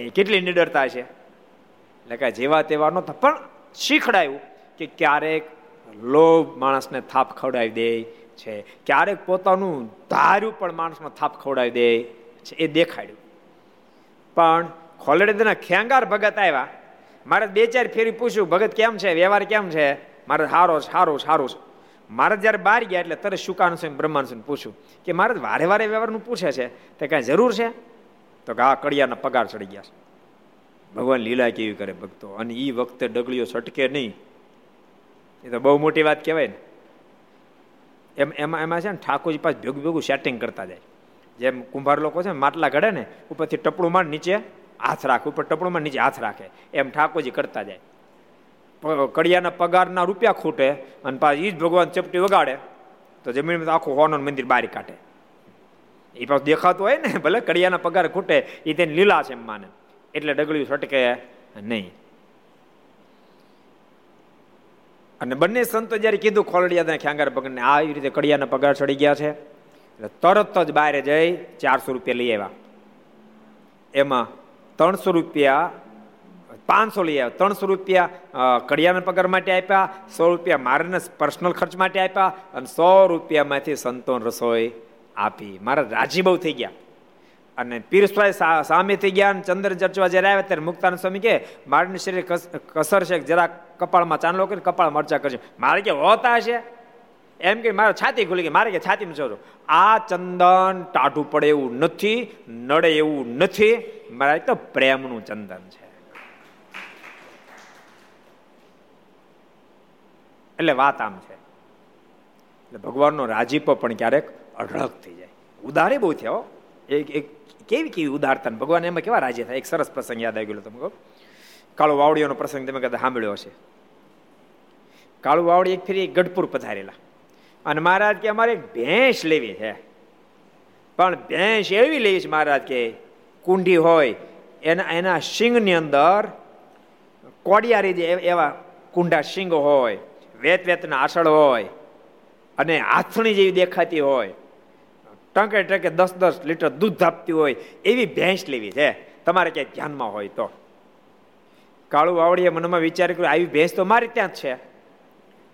એ કેટલી નિડરતા છે? એટલે કે જેવા તેવા નહોતા પણ શીખડાયું કે ક્યારેક લોભ માણસને થાપ ખવડાવી દે છે. ક્યારેક પોતાનું ધાર્યું પણ માણસમાં થાપ ખવડાવી દે છે. એ દેખાડ્યું. પણ ખોલડેના ખેંગાર ભગત આવ્યા. મારે બે ચાર ફેરી પૂછ્યું, ભગત કેમ છે? વ્યવહાર કેમ છે? મારે સારો સારો સારું છે મારે જ્યારે બહાર ગયા એટલે તરત શુકાન છે બ્રહ્માંડ પૂછ્યું કે, મારે વારે વારે વ્યવહારનું પૂછે છે. તે કાંઈ જરૂર છે? તો કે આ કડિયાના પગાર ચડી ગયા છે. ભગવાન લીલા કેવી કરે ભક્તો. અને એ વખતે ડગલીઓ છટકે નહીં. એ તો બહુ મોટી વાત કહેવાય ને. એમ, એમાં એમાં છે ને ઠાકોરજી પાસે ભેગું ભેગું સેટિંગ કરતા જાય. જેમ કુંભાર લોકો છે ને માટલા ઘડે ને, ઉપરથી ટપડું માંડ નીચે હાથ રાખે, ઉપર ટપડું માંડ નીચે હાથ રાખે. એમ ઠાકોરજી કરતા જાય. કડિયાના પગારના રૂપિયા ખૂટે અને પાછી એ જ ભગવાન ચપટી વગાડે. તો જમીનમાં આખું હોનું મંદિર બારી કાઢે. એ પાછું દેખાતું હોય ને, ભલે કડિયાના પગાર ખૂટે એ તેને લીલા છે એમ માને. એટલે ડગલ્યું છટકે નહીં. અને બંને સંતો જ્યારે કીધું ખોલડિયા ખ્યાંગાર પગને આ રીતે કડિયાના પગાર ચડી ગયા છે, એટલે તરત જ બહાર જઈ ચારસો રૂપિયા લઈ આવ્યા. એમાં ત્રણસો રૂપિયા, પાંચસો લઈ આવ્યા, ત્રણસો રૂપિયા કડિયાના પગાર માટે આપ્યા, સો રૂપિયા મારાના પર્સનલ ખર્ચ માટે આપ્યા, અને સો રૂપિયામાંથી સંતોન રસોઈ આપી. મારા રાજી બહુ થઈ ગયા. અને પીરસ્વાય સામેથી ગયા ચંદ્ર ચર્ચવા જયારે આવ્યા ત્યારે મુક્તાન સ્વામી કે મારું શરીર કસર છે જરા કપાળમાં ચાંદલો કરીને કપાળ મરચા કરશે મારે કે હોતા હશે? એમ કે, મારે છાતી ખુલી ગઈ, મારે કે છાતી છો આ ચંદન ટાઢું પડે એવું નથી, નડે એવું નથી, મારા તો પ્રેમનું ચંદન છે. એટલે વાત આમ છે. એટલે ભગવાનનો રાજીપો પણ ક્યારેક અઢળક થઈ જાય. ઉદારે બહુ થયો એક એક કેવી કેવી ઉદારતા ભગવાન એમાં કેવા રાજી થાય? એક સરસ પ્રસંગ યાદ આવી ગયો તમે કહો. કાળો વાવડીઓનો પ્રસંગ તમે કદાચ સાંભળ્યો હશે. કાળુ વાવડી એક ફેરી ગઢપુર પધારેલા. અને મહારાજ કે, અમારે એક ભેંસ લેવી છે. પણ ભેંસ એવી લેવી છે મહારાજ કે, કુંડી હોય, એના એના શિંગની અંદર કોડિયારી જે એવા કુંડા શિંગ હોય વેત વેતના આસળ હોય, અને હાથણી જેવી દેખાતી હોય ટંકે ટકે દસ દસ લીટર દૂધ આપતી હોય, એવી ભેંસ લેવી છે. તમારે ક્યાંય ધ્યાનમાં હોય તો. કાળુ વાવડીએ મનમાં વિચાર કર્યો, આવી ભેંસ તો મારી ત્યાં જ છે.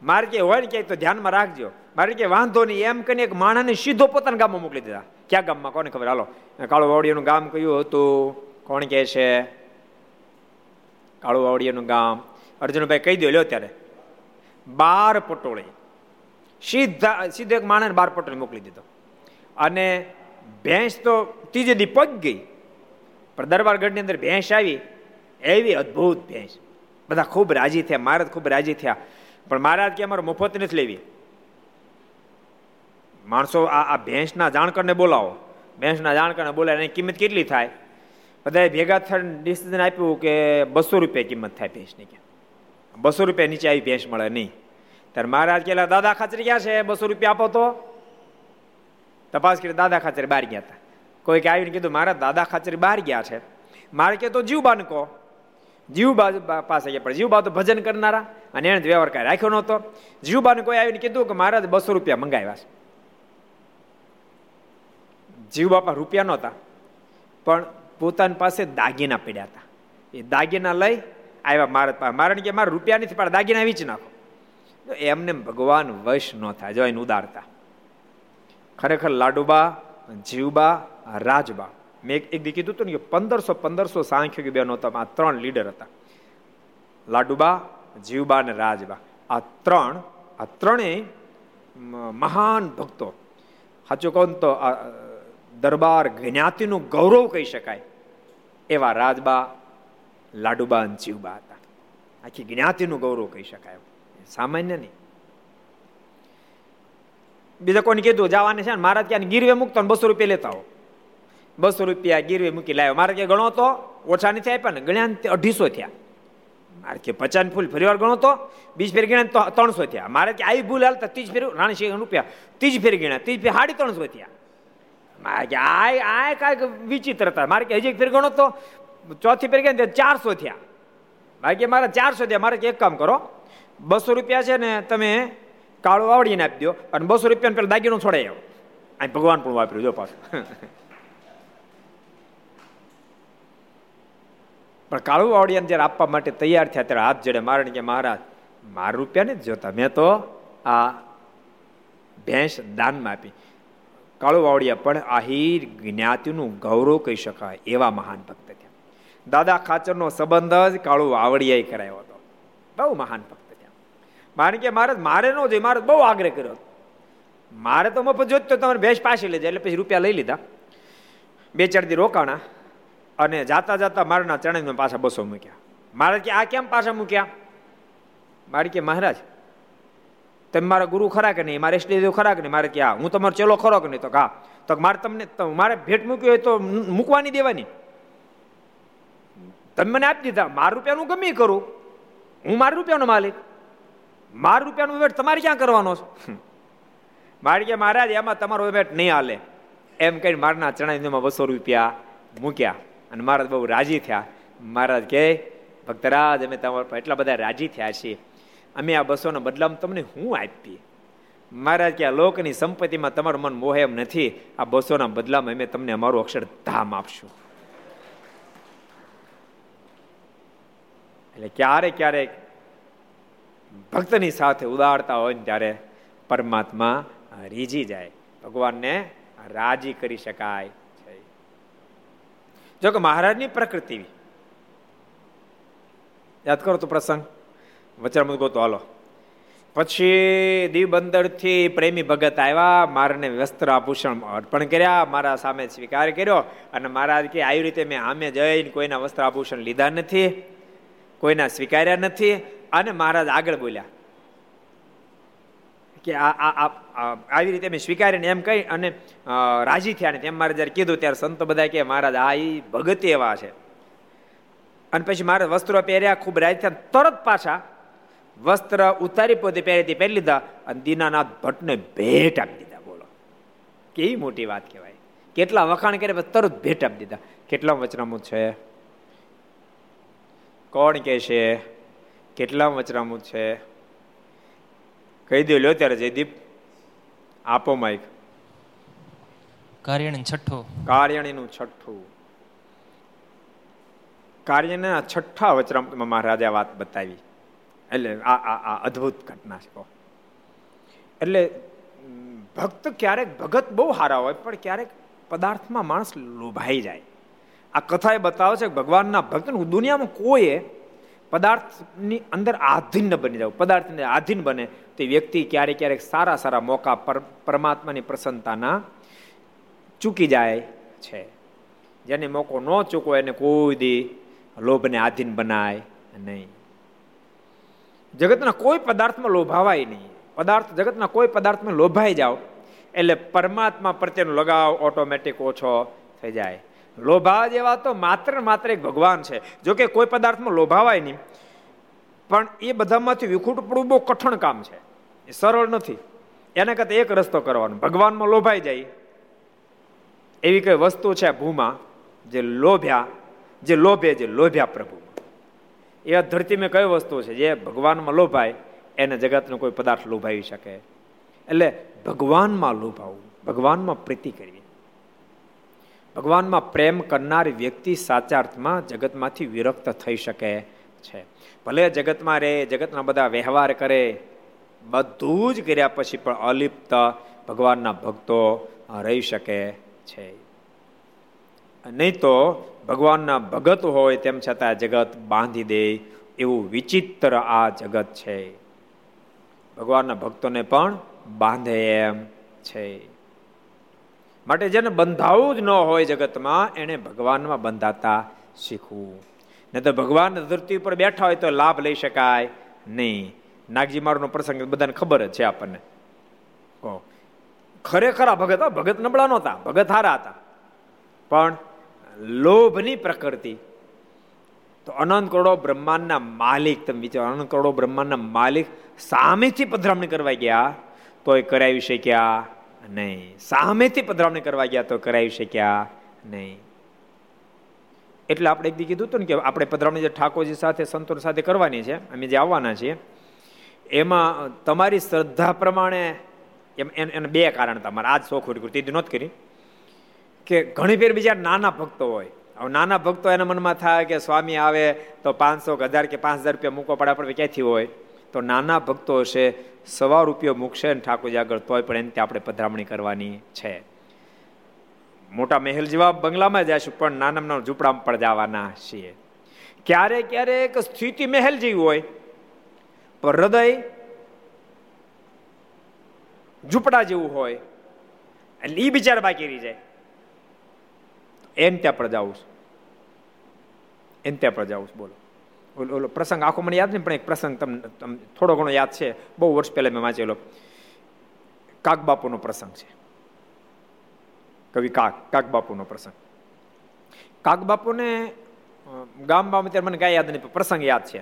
મારે કે હોય ને ક્યાંય તો ધ્યાનમાં રાખજો. મારે કે વાંધો નહીં, એમ કરીને એક માણસને સીધો પોતાના ગામમાં મોકલી દીધા. ક્યાં ગામમાં? કોને ખબર? હાલો. કાળુ વાવડીયાનું ગામ કયું હતું? કોણ કે છે? કાળુ વાવડીયાનું ગામ. અર્જુનભાઈ કહી દો લ્યો ત્યારે. બાર પટોળી. સીધા, સીધો એક માણસ બાર પટોળી મોકલી દીધો. અને ભેંસ તો ત્રીજે દી પગ ગઈ. પણ દરબારગઢની અંદર ભેંસ આવી. એવી અદ્ભુત ભેંસ. બધા ખૂબ રાજી થયા, મહારાજ ખૂબ રાજી થયા. પણ મહારાજ કે અમારે મફત નથી લેવી. માણસો આ આ ભેંસના જાણકારને બોલાવો. ભેંસના જાણકારને બોલાવે એની કિંમત કેટલી થાય? બધાએ ભેગા થઈને ડિસિઝન આપ્યું કે બસો રૂપિયા કિંમત થાય ભેંસની કે. બસો રૂપિયા નીચે આવી ભેંસ મળે નહીં. ત્યારે મહારાજ કહેલા, દાદા ખાચરી ક્યાં છે? બસો રૂપિયા આપો તો. તપાસ કરી દાદા ખાચરી બહાર ગયા હતા કોઈ કે આવીને કીધું, મારા દાદા ખાચરી બહાર ગયા છે. મારે કે તો જીવબાન કહો જીવબા પાસે ગયા, પણ જીવબા તો ભજન કરનારા અને એને વ્યવહાર કાંઈ રાખ્યો નહોતો. જીવબાને કોઈ આવીને કીધું કે મહારાજ બસો રૂપિયા મંગાવ્યા છે. જીવ બાપા રૂપિયા નહોતા, પણ પોતાની પાસે દાગીના પડ્યા હતા એ દાગીના લઈ આવ્યા મહારાજ પાસે. મારણ કે, મારા રૂપિયા નથી, પણ દાગીના વીચ નાખો. એમને ભગવાન વશ ન થાય, જો એને ઉદારતા. ખરેખર લાડુબા, જીવબા, રાજબા. મેં એક દી કીધું હતું ને કે પંદરસો પંદરસો સાંખ્યો બહેનો હતા આ ત્રણ લીડર હતા. લાડુબા, જીવબા અને રાજબા. આ ત્રણ આ ત્રણેય મહાન ભક્તો. સાચું કહું તો આ દરબાર જ્ઞાતિનું ગૌરવ કહી શકાય. એવા રાજબા, લાડુબા અને જીવબા હતા. આખી જ્ઞાતિનું ગૌરવ કહી શકાય. સામાન્ય નહીં. બીજા કોને કીધું, જવાને છે ને મહારાજ ક્યાં ગીરવે મૂકતો બસો રૂપિયા લેતા હો બસો રૂપિયા ગીરવે મૂકી લાવ્યો મારે કે ગણો તો, ઓછા નથી આપ્યા ને, ગણ્યા અઢીસો થયા. મારે કે પચાસ ફૂલ ફરી વાર ગણો તો, બીજ ફેર ગણ્યા તો ત્રણસો થયા. મારે કે આવી ભૂલ હાલતા ત્રીજ ફેર રાણી રૂપિયા, ત્રીજ ફેર ગણ્યા, ત્રીજ ફેર સાડી ત્રણસો થયા. મારે કે આ આ કાંઈક વિચિત્રતા. મારે કે હજી ફેર ગણો તો, ચોથી ફેર ગયા ચારસો થયા. મારે કે મારા ચારસો થયા. મારે કે એક કામ કરો, બસો રૂપિયા છે ને તમે કાળું વાવડીને આપી દો અને બસો રૂપિયા પેલા દાગીનો છોડાઈ આવો. આ ભગવાન પણ વાપર્યું, જો પાછું. પણ કાળું વાવડિયાને જયારે આપવા માટે તૈયાર થયા ત્યારે હાથ જડે મારે કે મહારાજ, મારા રૂપિયા ને જોતા. મેં તો આ ભેંસ દાનમાં આપી. કાળુ વાવડિયા પણ આહિર જ્ઞાતિનું ગૌરવ કહી શકાય એવા મહાન ભક્ત થયા. દાદા ખાચરનો સંબંધ જ કાળુ વાવડિયાએ કરાયો હતો. બહુ મહાન ભક્ત મારે કે મારે મારે ન જોઈએ. મારે બહુ આગ્રહ કર્યો. મારે તો મફત જોત તો તમારે ભેંસ પાછી લેજે, એટલે પછી રૂપિયા લઈ લીધા. બે ચાર દી રોકાણા અને જાતા જાતા મારના ચણાઈ પાછા બસો મૂક્યા. મારે કે, આ કેમ પાછા મૂક્યા? મારે કે, મહારાજ, તમે મારા ગુરુ ખરા કે નહીં? મારે ઇષ્ટદેવ ખરા કે નહીં? મારે કે, હા, હું તમારો ચેલો ખરો કે નહીં? તો હા. તો મારે તમને મારે ભેટ મૂક્યો હોય તો મૂકવાની દેવાની. તમે મને આપી દીધા. મારા રૂપિયાનું ગમે કરું. હું મારા રૂપિયાનો માલિક. મારા રૂપિયાનો વેટ તમારે ક્યાં કરવાનો છે? મારે કે મહારાજ, એમાં તમારો વેટ નહીં હાલે. એમ કહીને મારના ચણાઈમાં બસો રૂપિયા મૂક્યા અને મહારાજ બહુ રાજી થયા. મહારાજ કે, ભક્તરાજ, અમે તમારા એટલા બધા રાજી થયા છીએ. અમે આ બસોના બદલામાં તમને હું આપીએ? મહારાજ કે, આ લોકની સંપત્તિમાં તમારું મન મોહે એમ નથી. આ બસોના બદલામાં અમે તમને અમારું અક્ષર ધામ આપશું. એટલે ક્યારે ક્યારેક ભક્તની સાથે ઉદારતા હોય ને ત્યારે પરમાત્મા રીજી જાય. ભગવાનને રાજી કરી શકાય. છે જો મહારાજની પ્રકૃતિ યાદ કરો તો પ્રસંગ. વચરામૃત ગોતો હાલો. પછી દીવબંદરથી પ્રેમી ભગત આવ્યા, મારાને વસ્ત્ર આભૂષણ અર્પણ કર્યા, મારા સામે સ્વીકાર કર્યો અને મહારાજ કે, આવી રીતે મેં આમે જઈને કોઈના વસ્ત્ર આભૂષણ લીધા નથી, કોઈના સ્વીકાર્યા નથી અને મહારાજ આગળ બોલ્યા કે આ આવી રીતે મેં સ્વીકારીને એમ કહી અને રાજી થયા ને તેમ મારે જયારે કીધું ત્યારે સંતો બધા કે મહારાજ, આ એ ભગત એવા છે. અને પછી મારે વસ્ત્રો પહેર્યા, ખૂબ રાજી થયા. તરત પાછા વસ્ત્ર ઉતારી પોતે પહેરી પહેરી લીધા અને દીનાનાથ ભટ્ટને ભેટ આપી દીધા. બોલો. કેવી મોટી વાત કહેવાય. કેટલા વખાણ કરે તરત ભેટ આપી દીધા. કેટલા વચનામું છે? કોણ કે છે કેટલા વચરામું છે? કહી દો લ્યો ત્યારે જયદીપ. આપો માઇક કાર્યણી છઠ્ઠું. કાર્યણીનું છઠ્ઠું. કાર્યના છઠ્ઠા વચરામૃતમાં મહારાજે વાત બતાવી. એટલે આ આ આ અદ્ભુત ઘટના છે. એટલે ભક્ત ક્યારેક ભગત બહુ સારા હોય પણ ક્યારેક પદાર્થમાં માણસ લોભાઈ જાય. આ કથા એ બતાવે છે કે ભગવાનના ભક્ત દુનિયામાં કોઈએ પદાર્થની અંદર આધીન બની જાવ પદાર્થને આધીન બને, તો વ્યક્તિ ક્યારેક ક્યારેક સારા સારા મોકા પરમાત્માની પ્રસન્નતાના ચૂકી જાય છે. જેને મોકો ન ચૂકવો એને કોઈ દી લોભને આધીન બનાય નહીં. જગતના કોઈ પદાર્થમાં લોભાવાય નહીં. પદાર્થ, જગતના કોઈ પદાર્થમાં લોભાઈ જાઓ, એટલે પરમાત્મા પ્રત્યેનો લગાવ ઓટોમેટિક ઓછો થઈ જાય. લોભા જેવા તો માત્ર માત્ર એક ભગવાન છે. જો કે કોઈ પદાર્થમાં લોભાવાય નહીં. પણ એ બધામાંથી વિખૂટ પડવું બહુ કઠણ કામ છે. એ સરળ નથી. એને કરતાં એક રસ્તો કરવાનો. ભગવાનમાં લોભાઈ જાય. એવી કઈ વસ્તુ છે ભૂમાં જે લોભ્યા, જે લોભે, જે લોભ્યા પ્રભુ. એ ધરતી મેં કઈ વસ્તુ છે? જે ભગવાનમાં લોભાય, એને જગતનો કોઈ પદાર્થ લોભાવી શકે. એટલે ભગવાનમાં લોભાવું, ભગવાનમાં પ્રીતિ કરવી. ભગવાનમાં પ્રેમ કરનાર વ્યક્તિ સાચા અર્થમાં જગતમાંથી વિરક્ત થઈ શકે છે. ભલે જગતમાં રહે, જગતના બધા વ્યવહાર કરે, બધું જ કર્યા પછી પણ અલિપ્ત ભગવાનના ભક્તો રહી શકે છે. નહીં તો ભગવાનના ભગત હોય તેમ છતાં જગત બાંધી દે એવું વિચિત્ર આ જગત છે. ભગવાનના ભક્તોને પણ બાંધે એમ છે. માટે જેને બંધાવું જ ન હોય જગતમાં એને ભગવાનમાં બંધાતા શીખવું. ને તો ભગવાન ધરતી ઉપર બેઠા હોય તો લાભ લઈ શકાય નહીં. નાગજી, મારનો પ્રસંગ બધાને ખબર જ છે આપણને. ખરેખર આ ભગત ભગત નબળા નહોતા, ભગત હારા હતા. પણ લોભની પ્રકૃતિ. તો અનંત કરોડો બ્રહ્માંડના માલિક, તમે વિચારો, અનંત કરોડો બ્રહ્માંડના માલિક સામેથી પધરામણી કરવા ગયા, તોય કરાવી શક્યા નહીં. સામેથી પધરાવણી કરવા ગયા તો કરાવી શક્યા નહીં. એટલે આપણે એક કીધું હતું ને કે આપણે પધરાવણી જે ઠાકોરજી સાથે સંતો સાથે કરવાની છે, અમે જે આવવાના છીએ, એમાં તમારી શ્રદ્ધા પ્રમાણે એમ એને બે કારણ તમારે. આજ શોખ તે નોંધ કરી. કે ઘણી ફેર બીજા નાના ભક્તો હોય. હવે નાના ભક્તો એના મનમાં થાય કે સ્વામી આવે તો પાંચસો હજાર કે પાંચ હજાર રૂપિયા મૂકવા પડે, આપણે ક્યાંથી હોય? તો નાના ભક્તો હશે, સવા રૂપિયો મૂકશે ને ઠાકોરજી આગળ તોય પણ એની આપણે પધરામણી કરવાની છે. મોટા મહેલ જેવા બંગલામાં જઈશું પણ નાના નાના ઝૂંપડામાં પણ જવાના છીએ. ક્યારેક ક્યારેક સ્થિતિ મહેલ જેવી હોય, પણ હૃદય ઝૂંપડા જેવું હોય, એટલે એ બિચાર બાકી રહી જાય. એને ત્યાં પણ જાઉં એને ત્યાં પણ જાઉં બોલો. ઓલો પ્રસંગ. આખો મને યાદ નહીં, પણ એક પ્રસંગ તમને થોડો ઘણો યાદ છે. બહુ વર્ષ પહેલા મેં વાંચેલો. કાકબાપુનો પ્રસંગ છે. કવિ કાક કાકબાપુનો પ્રસંગ. કાકબાપુને બામ અત્યારે મને કાંઈ યાદ નહીં, પણ પ્રસંગ યાદ છે.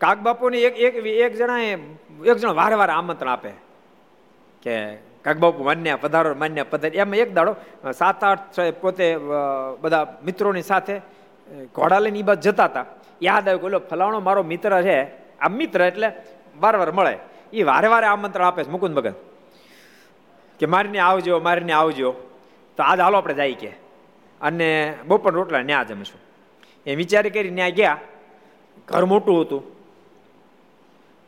કાકબાપુને એક એક એક જણાએ, એક જણા વારે વારે આમંત્રણ આપે કે કાકબાપુ માન્ય પધારો, માન્ય પધાર. એમાં એક દાડો સાત, આઠ પોતે બધા મિત્રોની સાથે ઘોડા લઈને એ બાદ જતા હતા. યાદ આવ્યું બોલો ફલાણો મારો મિત્ર છે. આ મિત્ર એટલે વાર વાર મળે. એ વારે વારે આમંત્રણ આપે છે. મુકુંદ ભગત કે મારીને આવજો મારીને આવજો. તો આજ હાલો આપણે જાય કે. અને બપોર રોટલા ન્યા જમીશું. એ વિચારી કરી ન્યા ગયા. ઘર મોટું હતું.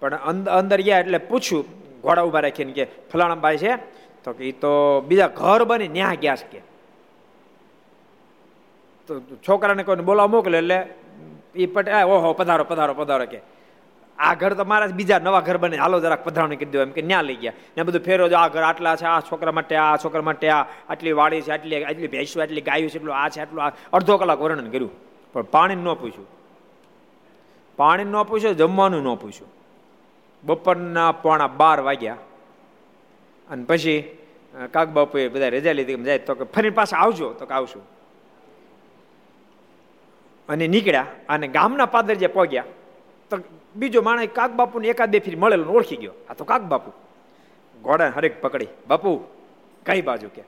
પણ અંદર ગયા એટલે પૂછ્યું ઘોડા ઊભા રાખીને કે ફલાણા ભાઈ છે? તો કે એ તો બીજા ઘર બની, ન્યા ગયા છે કે. તો છોકરાને કોઈને બોલાવા મોકલે એટલે એ પટેલ ઓહો, પધારો પધારો પધારો કે. આ ઘર તો મારા બીજા નવા ઘર બને. હાલો જરાક પધરાવણી કરી દો એમ કે ન્યા લઈ ગયા. ને બધું ફેરો આ ઘર આટલા છે, આ છોકરા માટે, આ છોકરા માટે, આ આટલી વાડી છે, આટલી આટલી ભેંસું, આટલી ગાયું છે, એટલું આ છે, આટલું અડધો કલાક વર્ણન કર્યું. પણ પાણી ન પૂછ્યું. પાણી ન પૂછ્યું, જમવાનું ન પૂછ્યું. બપોરના પોણા બાર વાગ્યા. અને પછી કાક બાપુએ બધા રજા લીધી જાય તો કે ફરી પાછા આવજો, તો કે આવશું. અને નીકળ્યા અને ગામના પાદર જે પહોંચ્યા, તો બીજો માણસ કાક બાપુને એકાદ બે ફીર મળેલો ઓળખી ગયો. આ તો કાક બાપુ ઘોડા હરેક પકડી. બાપુ, કઈ બાજુ કે?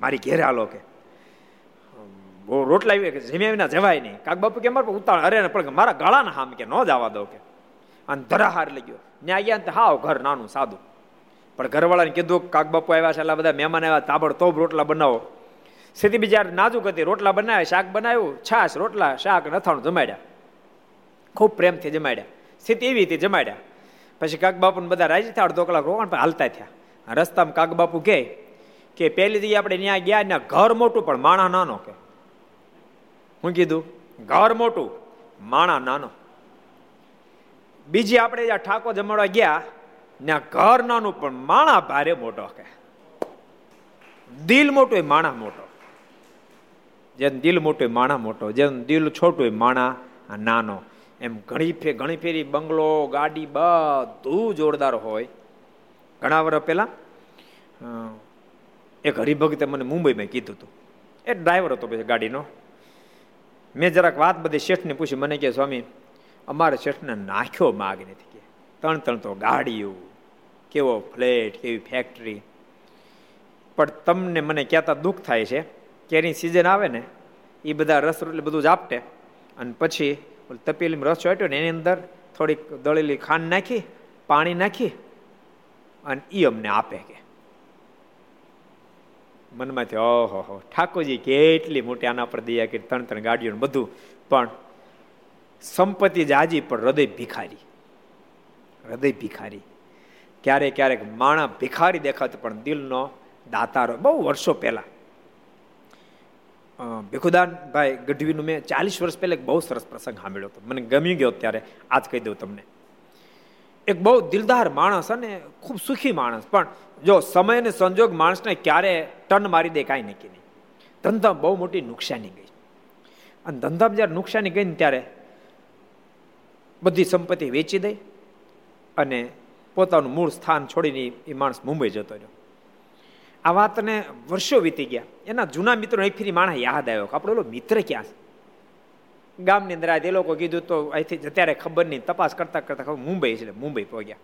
મારી ઘેરે હાલો કે. બહુ રોટલા જમ્યા વિના જવાય નહીં. કાક બાપુ કે, મારે ઉતાળ અરે પણ મારા ગાળાના હામ કે, ન જવા દો કે. અને ધરાહાર લઈ ગયો. ને ગયા ને હાવ ઘર નાનું, સાદું. પણ ઘરવાળાને કીધું કાક બાપુ આવ્યા છે, એટલા બધા મહેમાન આવ્યા તાબડ તોબ રોટલા બનાવો. સ્થિતિ બીજા નાજુક હતી, રોટલા બનાવ્યા, શાક બનાવ્યું, છાશ, રોટલા, શાક નથાણું જમાડ્યા. ખૂબ પ્રેમથી જમાડ્યા. સ્થિતિ એવી હતી જમાડ્યા. પછી કાકબાપુને બધા રાજી થયા, અડધો કલાક રોકાણ પણ હાલતા થયા. રસ્તામાં કાકબાપુ કહે કે, પહેલી જગ્યાએ આપણે ત્યાં ગયા ત્યાં ઘર મોટું, પણ માણા નાનો કે હું કીધું, ઘર મોટું, માણા નાનો. બીજી આપણે જ્યાં ઠાકો જમાડવા ગયા, ત્યાં ઘર નાનું, પણ માણા ભારે મોટો કે દિલ મોટું એ માણા મોટો. જેનું દિલ મોટું માણા મોટો જેનું દિલ છોટું માણા નાનો. એમ ઘણી ફે, ઘણી ફેરી બંગલો, ગાડી બધું જોરદાર હોય. ઘણા વર્ષ પહેલાં એક હરિભક્તે મને મુંબઈમાં કીધું હતું એ ડ્રાઈવર હતો પછી ગાડીનો. મેં જરાક વાત બધી શેઠને પૂછી, મને કે, સ્વામી, અમારે શેઠને નાખ્યો માગ નથી કે. ત્રણ ત્રણ તો ગાડીઓ, કેવો ફ્લેટ, કેવી ફેક્ટરી પણ તમને મને કહેતા દુઃખ થાય છે. કેરી સિઝન આવે ને એ બધા રસ એટલે બધું જ આપટે અને પછી તપેલીમાં રસ ચોટ્યો ને એની અંદર થોડીક દળેલી ખાંડ નાખી, પાણી નાખી અને એ અમને આપે કે. મનમાંથી ઓહો હો, ઠાકોરજી કેટલી મોટી આના પર દયા કરી, ત્રણ ત્રણ ગાડીઓ બધું. પણ સંપત્તિ જાજી પણ હૃદય ભિખારી. હૃદય ભિખારી. ક્યારેક ક્યારેક માણા ભિખારી દેખાતો પણ દિલનો દાતારો બહુ વર્ષો પહેલા ભીખુદાનભાઈ ગઢવીનું મેં ચાલીસ વર્ષ પહેલાં એક બહુ સરસ પ્રસંગ સાંભળ્યો હતો. મને ગમી ગયો ત્યારે. આજ કહી દઉં તમને. એક બહુ દિલદાર માણસ અને ખૂબ સુખી માણસ. પણ જો સમય અને સંજોગ માણસને ક્યારે ટન મારી દે કાંઈ નક્કી નહીં. ધંધા બહુ મોટી નુકસાની ગઈ. અને ધંધામાં જ્યારે નુકસાની ગઈ ને ત્યારે બધી સંપત્તિ વેચી દઈ અને પોતાનું મૂળ સ્થાન છોડીને એ માણસ મુંબઈ જતો રહ્યો. આ વાતને વર્ષો વીતી ગયા. એના જૂના મિત્રો એક ફેરી માણસ યાદ આવ્યો કે આપણો મિત્ર ક્યાં છે? ગામની અંદર આજે એ લોકો કીધું તો અહીંથી અત્યારે ખબર નહીં, તપાસ કરતા કરતા ખબર, મુંબઈ છે મુંબઈ પહોંચ્યા.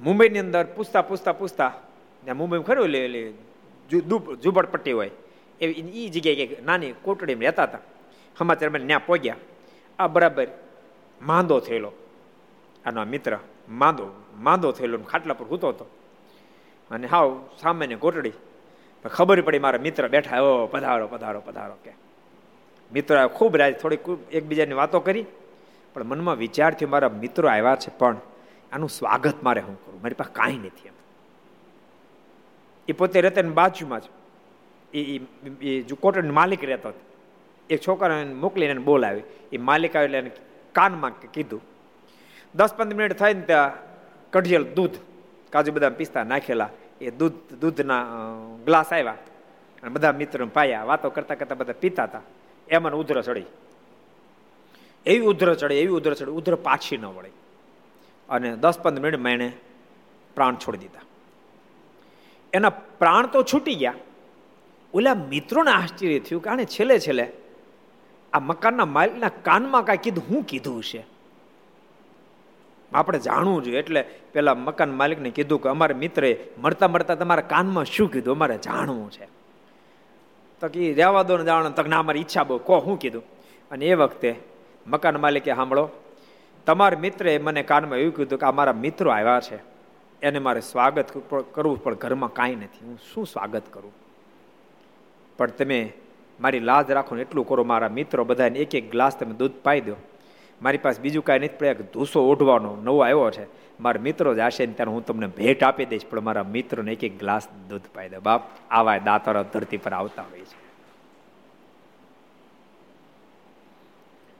મુંબઈની અંદર પૂછતા પૂછતા પૂછતા ત્યાં મુંબઈ ખરું લે ઝુંપડપટ્ટી હોય, એવી એ જગ્યાએ કે નાની કોટડીમાં રહેતા હતા. સમાચારમાં ત્યાં પહોંચ્યા. આ બરાબર માંદો થયેલો. આનો મિત્ર માંદો માંદો થયેલો ખાટલા પર હૂતો હતો. અને હાવ સામાન્ય ગોટડી. ખબર પડી મારા મિત્ર બેઠા, ઓ, પધારો પધારો પધારો, કે. મિત્રો ખૂબ રાજ, થોડીક એકબીજાની વાતો કરી, પણ મનમાં વિચાર થયો, મારા મિત્રો આવ્યા છે, પણ આનું સ્વાગત મારે હું કરું? મારી પાસે કાંઈ નથી એમ. એ પોતે રહેતા બાજુમાં જ એ એ કોટડીનો માલિક રહેતો હતો એક છોકરાને મોકલીને એને બોલાવી. એ માલિક આવે એટલે કાનમાં કીધું, દસ પંદર મિનિટ થાય ને ત્યાં કઢિયલ દૂધ, કાજુ બદામ પિસ્તા નાખેલા એ દૂધ, દૂધના ગ્લાસ આવ્યા અને બધા મિત્રો પાયા. વાતો કરતા કરતા બધા પીતા હતા. એમાં ઉધર ચડી. એવી ઉધર ચડે, એવી ઉધર ચડે. ઉધર પાછી ન વળે. અને દસ પંદર મિનિટમાં એણે પ્રાણ છોડી દીધા. એના પ્રાણ તો છૂટી ગયા. ઓલા મિત્રોને આશ્ચર્ય થયું કારણ છેલ્લે છેલ્લે આ મકાનના માલિકના કાનમાં કાંઈ કીધું, હું કીધું છે આપણે જાણવું જોઈએ. એટલે પેલા મકાન માલિકને કીધું કે અમારા મિત્રે મળતા મળતા તમારા કાનમાં શું કીધું? અમારે જાણવું છે. તો કે રહેવા દો ને જાણો. તક ના, અમારી ઈચ્છા બહુ. કહો શું કીધું? અને એ વખતે મકાન માલિકે સાંભળો, તમારા મિત્રે મને કાનમાં એવું કીધું કે અમારા મિત્રો આવ્યા છે. એને મારે સ્વાગત કરવું પણ ઘરમાં કાંઈ નથી. હું શું સ્વાગત કરું? પણ તમે મારી લાજ રાખો ને એટલું કરો. મારા મિત્રો બધાને એક એક ગ્લાસ તમે દૂધ પાઈ દો. મારી પાસે બીજું કાંઈ નથી પડે ધૂસો ઓઢવાનો નવો આવ્યો છે. મારા મિત્રો જ આશે ને ત્યારે હું તમને ભેટ આપી દઈશ, પણ મારા મિત્રોને એક એક ગ્લાસ દૂધ પાઈ દે. બાપ, આવા દાતારો ધરતી પર આવતા હોય છે.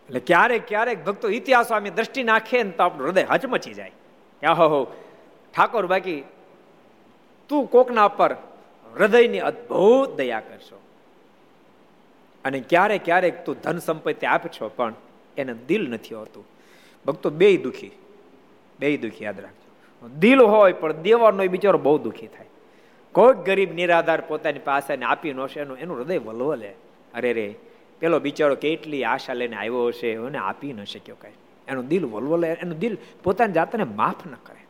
એટલે ક્યારેક ક્યારેક ભક્તો ઇતિહાસ અમે દ્રષ્ટિ નાખે ને તો આપણું હૃદય હચમચી જાય. હો, ઠાકોર બાકી, તું કોકના પર હૃદયની અદ્ભુત દયા કરશો. અને ક્યારેક ક્યારેક તું ધન સંપત્તિ આપશો, પણ એને દિલ નથી હોતું. ભક્તો બે દુઃખી. બે દુઃખી, યાદ રાખજો. દિલ હોય પણ દેવાનો બિચારો બહુ દુઃખી થાય. કોઈક ગરીબ નિરાધાર પોતાની પાસે આપી નો એનું એનું હૃદય વલવલે. અરે રે, પેલો બિચારો કેટલી આશા લઈને આવ્યો હશે, એને આપી ન શક્યો કઈ. એનું દિલ વલવલે, એનું દિલ પોતાની જાતને માફ ન કરે.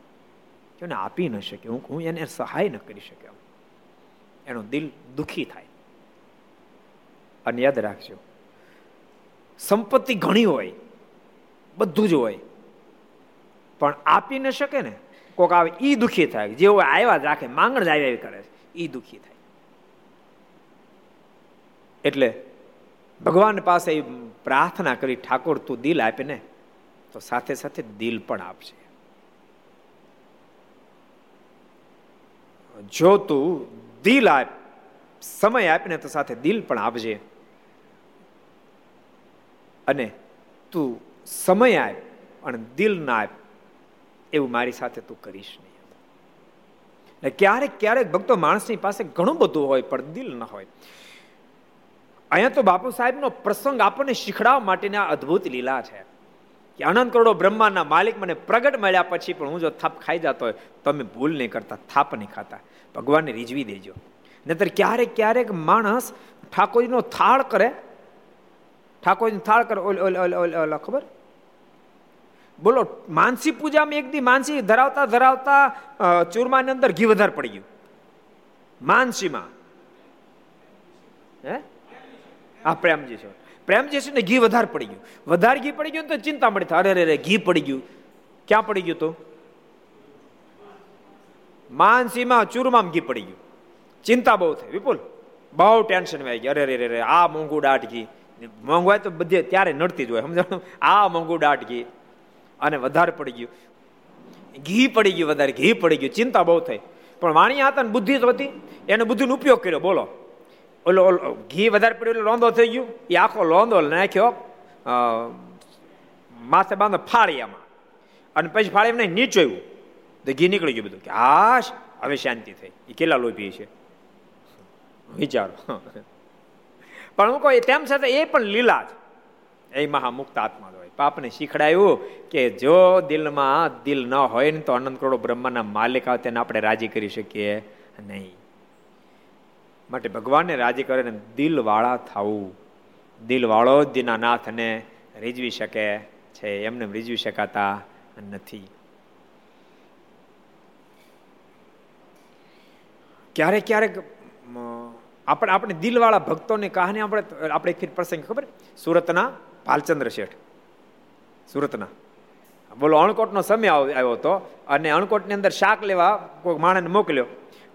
એને આપી ન શક્યો હું હું એને સહાય ન કરી શક્યો. એનું દિલ દુઃખી થાય. અને યાદ રાખજો સંપત્તિ ઘણી હોય, બધું જ હોય. પણ આપી ન શકે ને, કોક આવે એ દુઃખી થાય. જેવો આવ્યા જ રાખે, માંગણ જ આવ્યા કરે છે એ દુઃખી થાય. એટલે ભગવાન પાસે પ્રાર્થના કરી, ઠાકોર, તું દિલ આપે ને, તો સાથે સાથે દિલ પણ આપશે જો તું દિલ આપ, સમય આપીને તો સાથે દિલ પણ આપજે. અને તું સમય આપ અને દિલ ના આપ એવું મારી સાથે તું કરીશ નહીં. ક્યારેક ક્યારેક ભક્તો માણસની પાસે ઘણું બધું હોય, પણ દિલ ન હોય. અહીંયા તો બાપુ સાહેબનો પ્રસંગ આપણને શીખડાવવા માટેની આ અદ્ભુત લીલા છે. કે અનંત કરોડો બ્રહ્માંડના માલિક મને પ્રગટ મળ્યા પછી પણ હું જો થાપ ખાઈ જતો હોય તો અમે ભૂલ નહીં કરતા, થાપ નહીં ખાતા. ભગવાનને રીઝવી દેજો. નહીતર ક્યારેક ક્યારેક માણસ ઠાકોરજીનો થાળ કરે ઠાકોરજી થાળ કર, ઓલ ખબર? બોલો, માનસી પૂજામાં એક દી માનસી ધરાવતા ધરાવતા ચૂરમાની અંદર ઘી વધારે પડી ગયું. માનસીમાં હે? હા, પ્રેમજી છે. પ્રેમજી છે ને ઘી વધારે પડી ગયું. વધારે ઘી પડી ગયું તો ચિંતા મળી અરે રે ઘી પડી ગયું. ક્યાં પડી ગયું તો? માનસીમાં ચૂરમામાં ઘી પડી ગયું. ચિંતા બહુ થઈ. વિપુલ, બહુ ટેન્શન આવી ગઈ. અરે રે રે આ મોંઘું દાટ ઘી. મોંઘું હોય તો બધે ત્યારે નડતી જ હોય સમજાણું આ મોંઘું દાટ ઘી અને વધારે પડી ગયું. ઘી પડી ગયું વધારે, ઘી પડી ગયું, ચિંતા બહુ થઈ. પણ વાણી હતા ને બુદ્ધિ તો હતી, એને બુદ્ધિનો ઉપયોગ કર્યો, બોલો. ઓલો ઓલો, ઘી વધારે પડ્યું એટલે લોંદો થઈ ગયું, એ આખો લોંદો નાખ્યો માથે બાંધો ફાળી આમાં અને પછી ફાળી એમને નીચોયું તો ઘી નીકળી ગયું બધું. કે હાશ હવે શાંતિ થઈ. એ કેટલા લોભી છે? વિચારો. પણ હું કહું તેમ છતાં એ પણ લીલા જ. એ મહામુક્ત આત્મા હોય. પાપને શીખડાયું કે જો દિલમાં દિલ ન હોય ને તો અનંત કરોડો બ્રહ્માના માલિક આવે તેને આપણે રાજી કરી શકીએ નહીં. માટે ભગવાનને રાજી કરે ને દિલવાળા થવું. દિલવાળો જ દીનાનાથને રીઝવી શકે છે. એમને રીઝવી શકાતા નથી. ક્યારેક ક્યારેક આપણે આપણે દિલવાળા ભક્તોની કહાની આપણે આપણે એક પ્રસંગ ખબર? સુરતના ભાલચંદ્ર શેઠ. સુરતના. બોલો, અણકોટનો સમય આવ્યો હતો અને અણકોટની અંદર શાક લેવા કોઈ માણસને મોકલ્યો.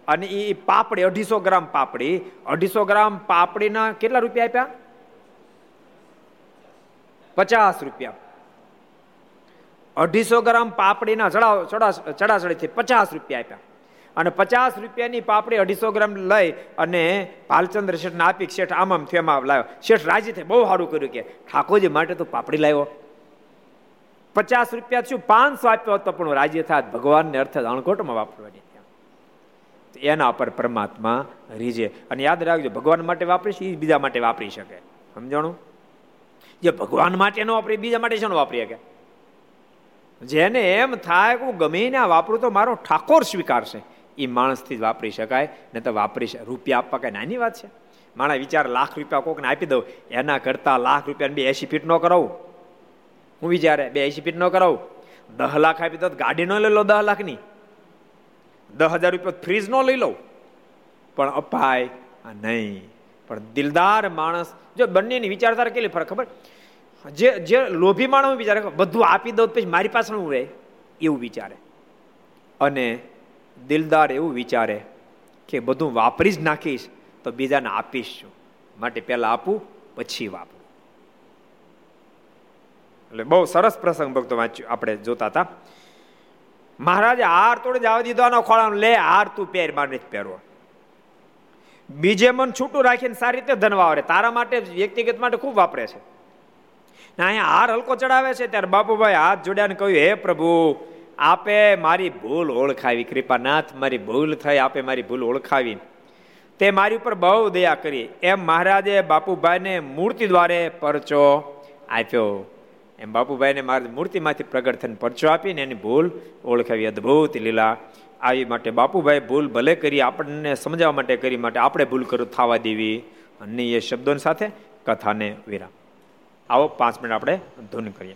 અને એ પાપડી, અઢીસો ગ્રામ પાપડી. અઢીસો ગ્રામ પાપડીના કેટલા રૂપિયા આપ્યા? પચાસ રૂપિયા. અઢીસો ગ્રામ પાપડીના ચડાવ ચડા ચડાચડીથી પચાસ રૂપિયા આપ્યા. અને પચાસ રૂપિયાની પાપડી અઢીસો ગ્રામ લઈ અને ભાલચંદ્ર શેઠને આપી, શેઠ આમ આમ થેમાં લાવ્યો. શેઠ રાજી થઈ, બહુ સારું કર્યું કે, ઠાકોરજી માટે તો પાપડી લાવ્યો. પચાસ રૂપિયા શું પાંચસો આપ્યો હતો, પણ રાજી થાત, ભગવાનને અર્થે અણકોટમાં વાપરવાની એના પર પરમાત્મા રીજે. અને યાદ રાખજો, ભગવાન માટે વાપરીશ એ બીજા માટે વાપરી શકે. સમજાણું? જે ભગવાન માટે ન વાપરી બીજા માટે શું વાપરી શકે? જેને એમ થાય કે હું ગમે ને વાપરું તો મારો ઠાકોર સ્વીકારશે. એ માણસથી જ વાપરી શકાય, ન તો વાપરી રૂપિયા આપવા કઈ નાની વાત છે? માણા વિચાર લાખ રૂપિયા કોકને આપી દઉં, એના કરતા લાખ રૂપિયા બે એસી ફીટ નો કરાવું. હું વિચારે, બે એસી ફીટ નો કરાવું. દસ લાખ આપી દો ગાડી નો લઈ લો દસ લાખની. દસ હજાર રૂપિયા ફ્રીજ નો લઈ લઉં. પણ અપાય નહીં. પણ દિલદાર માણસ, જો બંનેની વિચારધારા કેટલી ફરક ખબર? જે જે લોભી માણસ વિચારે બધું આપી દઉં પછી મારી પાસે હું રહે? એવું વિચારે. અને દિલદાર એવું વિચારે કે બધું વાપરી જ નાખીશ તો બીજાને આપીશ છું. માટે પહેલાં આપું, પછી વાપરું. એટલે બહુ સરસ પ્રસંગ ભક્તો વાંચ્યું, આપણે જોતા હતા. મહારાજે હાર તોડે જવા દીધો આનો ખોળા લે, હાર તું પહેર, મારે નથી પહેરવો. બીજે મન છૂટું રાખીને સારી રીતે ધન વાવરે. તારા માટે વ્યક્તિગત માટે ખૂબ વાપરે છે. અહીંયા હાર હલકો ચડાવે છે. ત્યારે બાપુભાઈ હાથ જોડ્યા ને કહ્યું, હે પ્રભુ આપે મારી ભૂલ ઓળખાવી, કૃપાનાથ, મારી ભૂલ થઈ, આપે મારી ભૂલ ઓળખાવી તે મારી ઉપર બહુ દયા કરી. એમ મહારાજે બાપુભાઈને મૂર્તિ દ્વારે પરચો આપ્યો. એમ બાપુભાઈને મારી મૂર્તિમાંથી પ્રગટ થઈને પરચો આપીને એની ભૂલ ઓળખાવી. અદભુત લીલા આવી માટે બાપુભાઈ ભૂલ ભલે કરી, આપણને સમજાવવા માટે કરી, માટે આપણે ભૂલ કરું, થવા દેવી. અને એ શબ્દોની સાથે કથાને વિરામ. આવો પાંચ મિનિટ આપણે ધૂન કરીએ.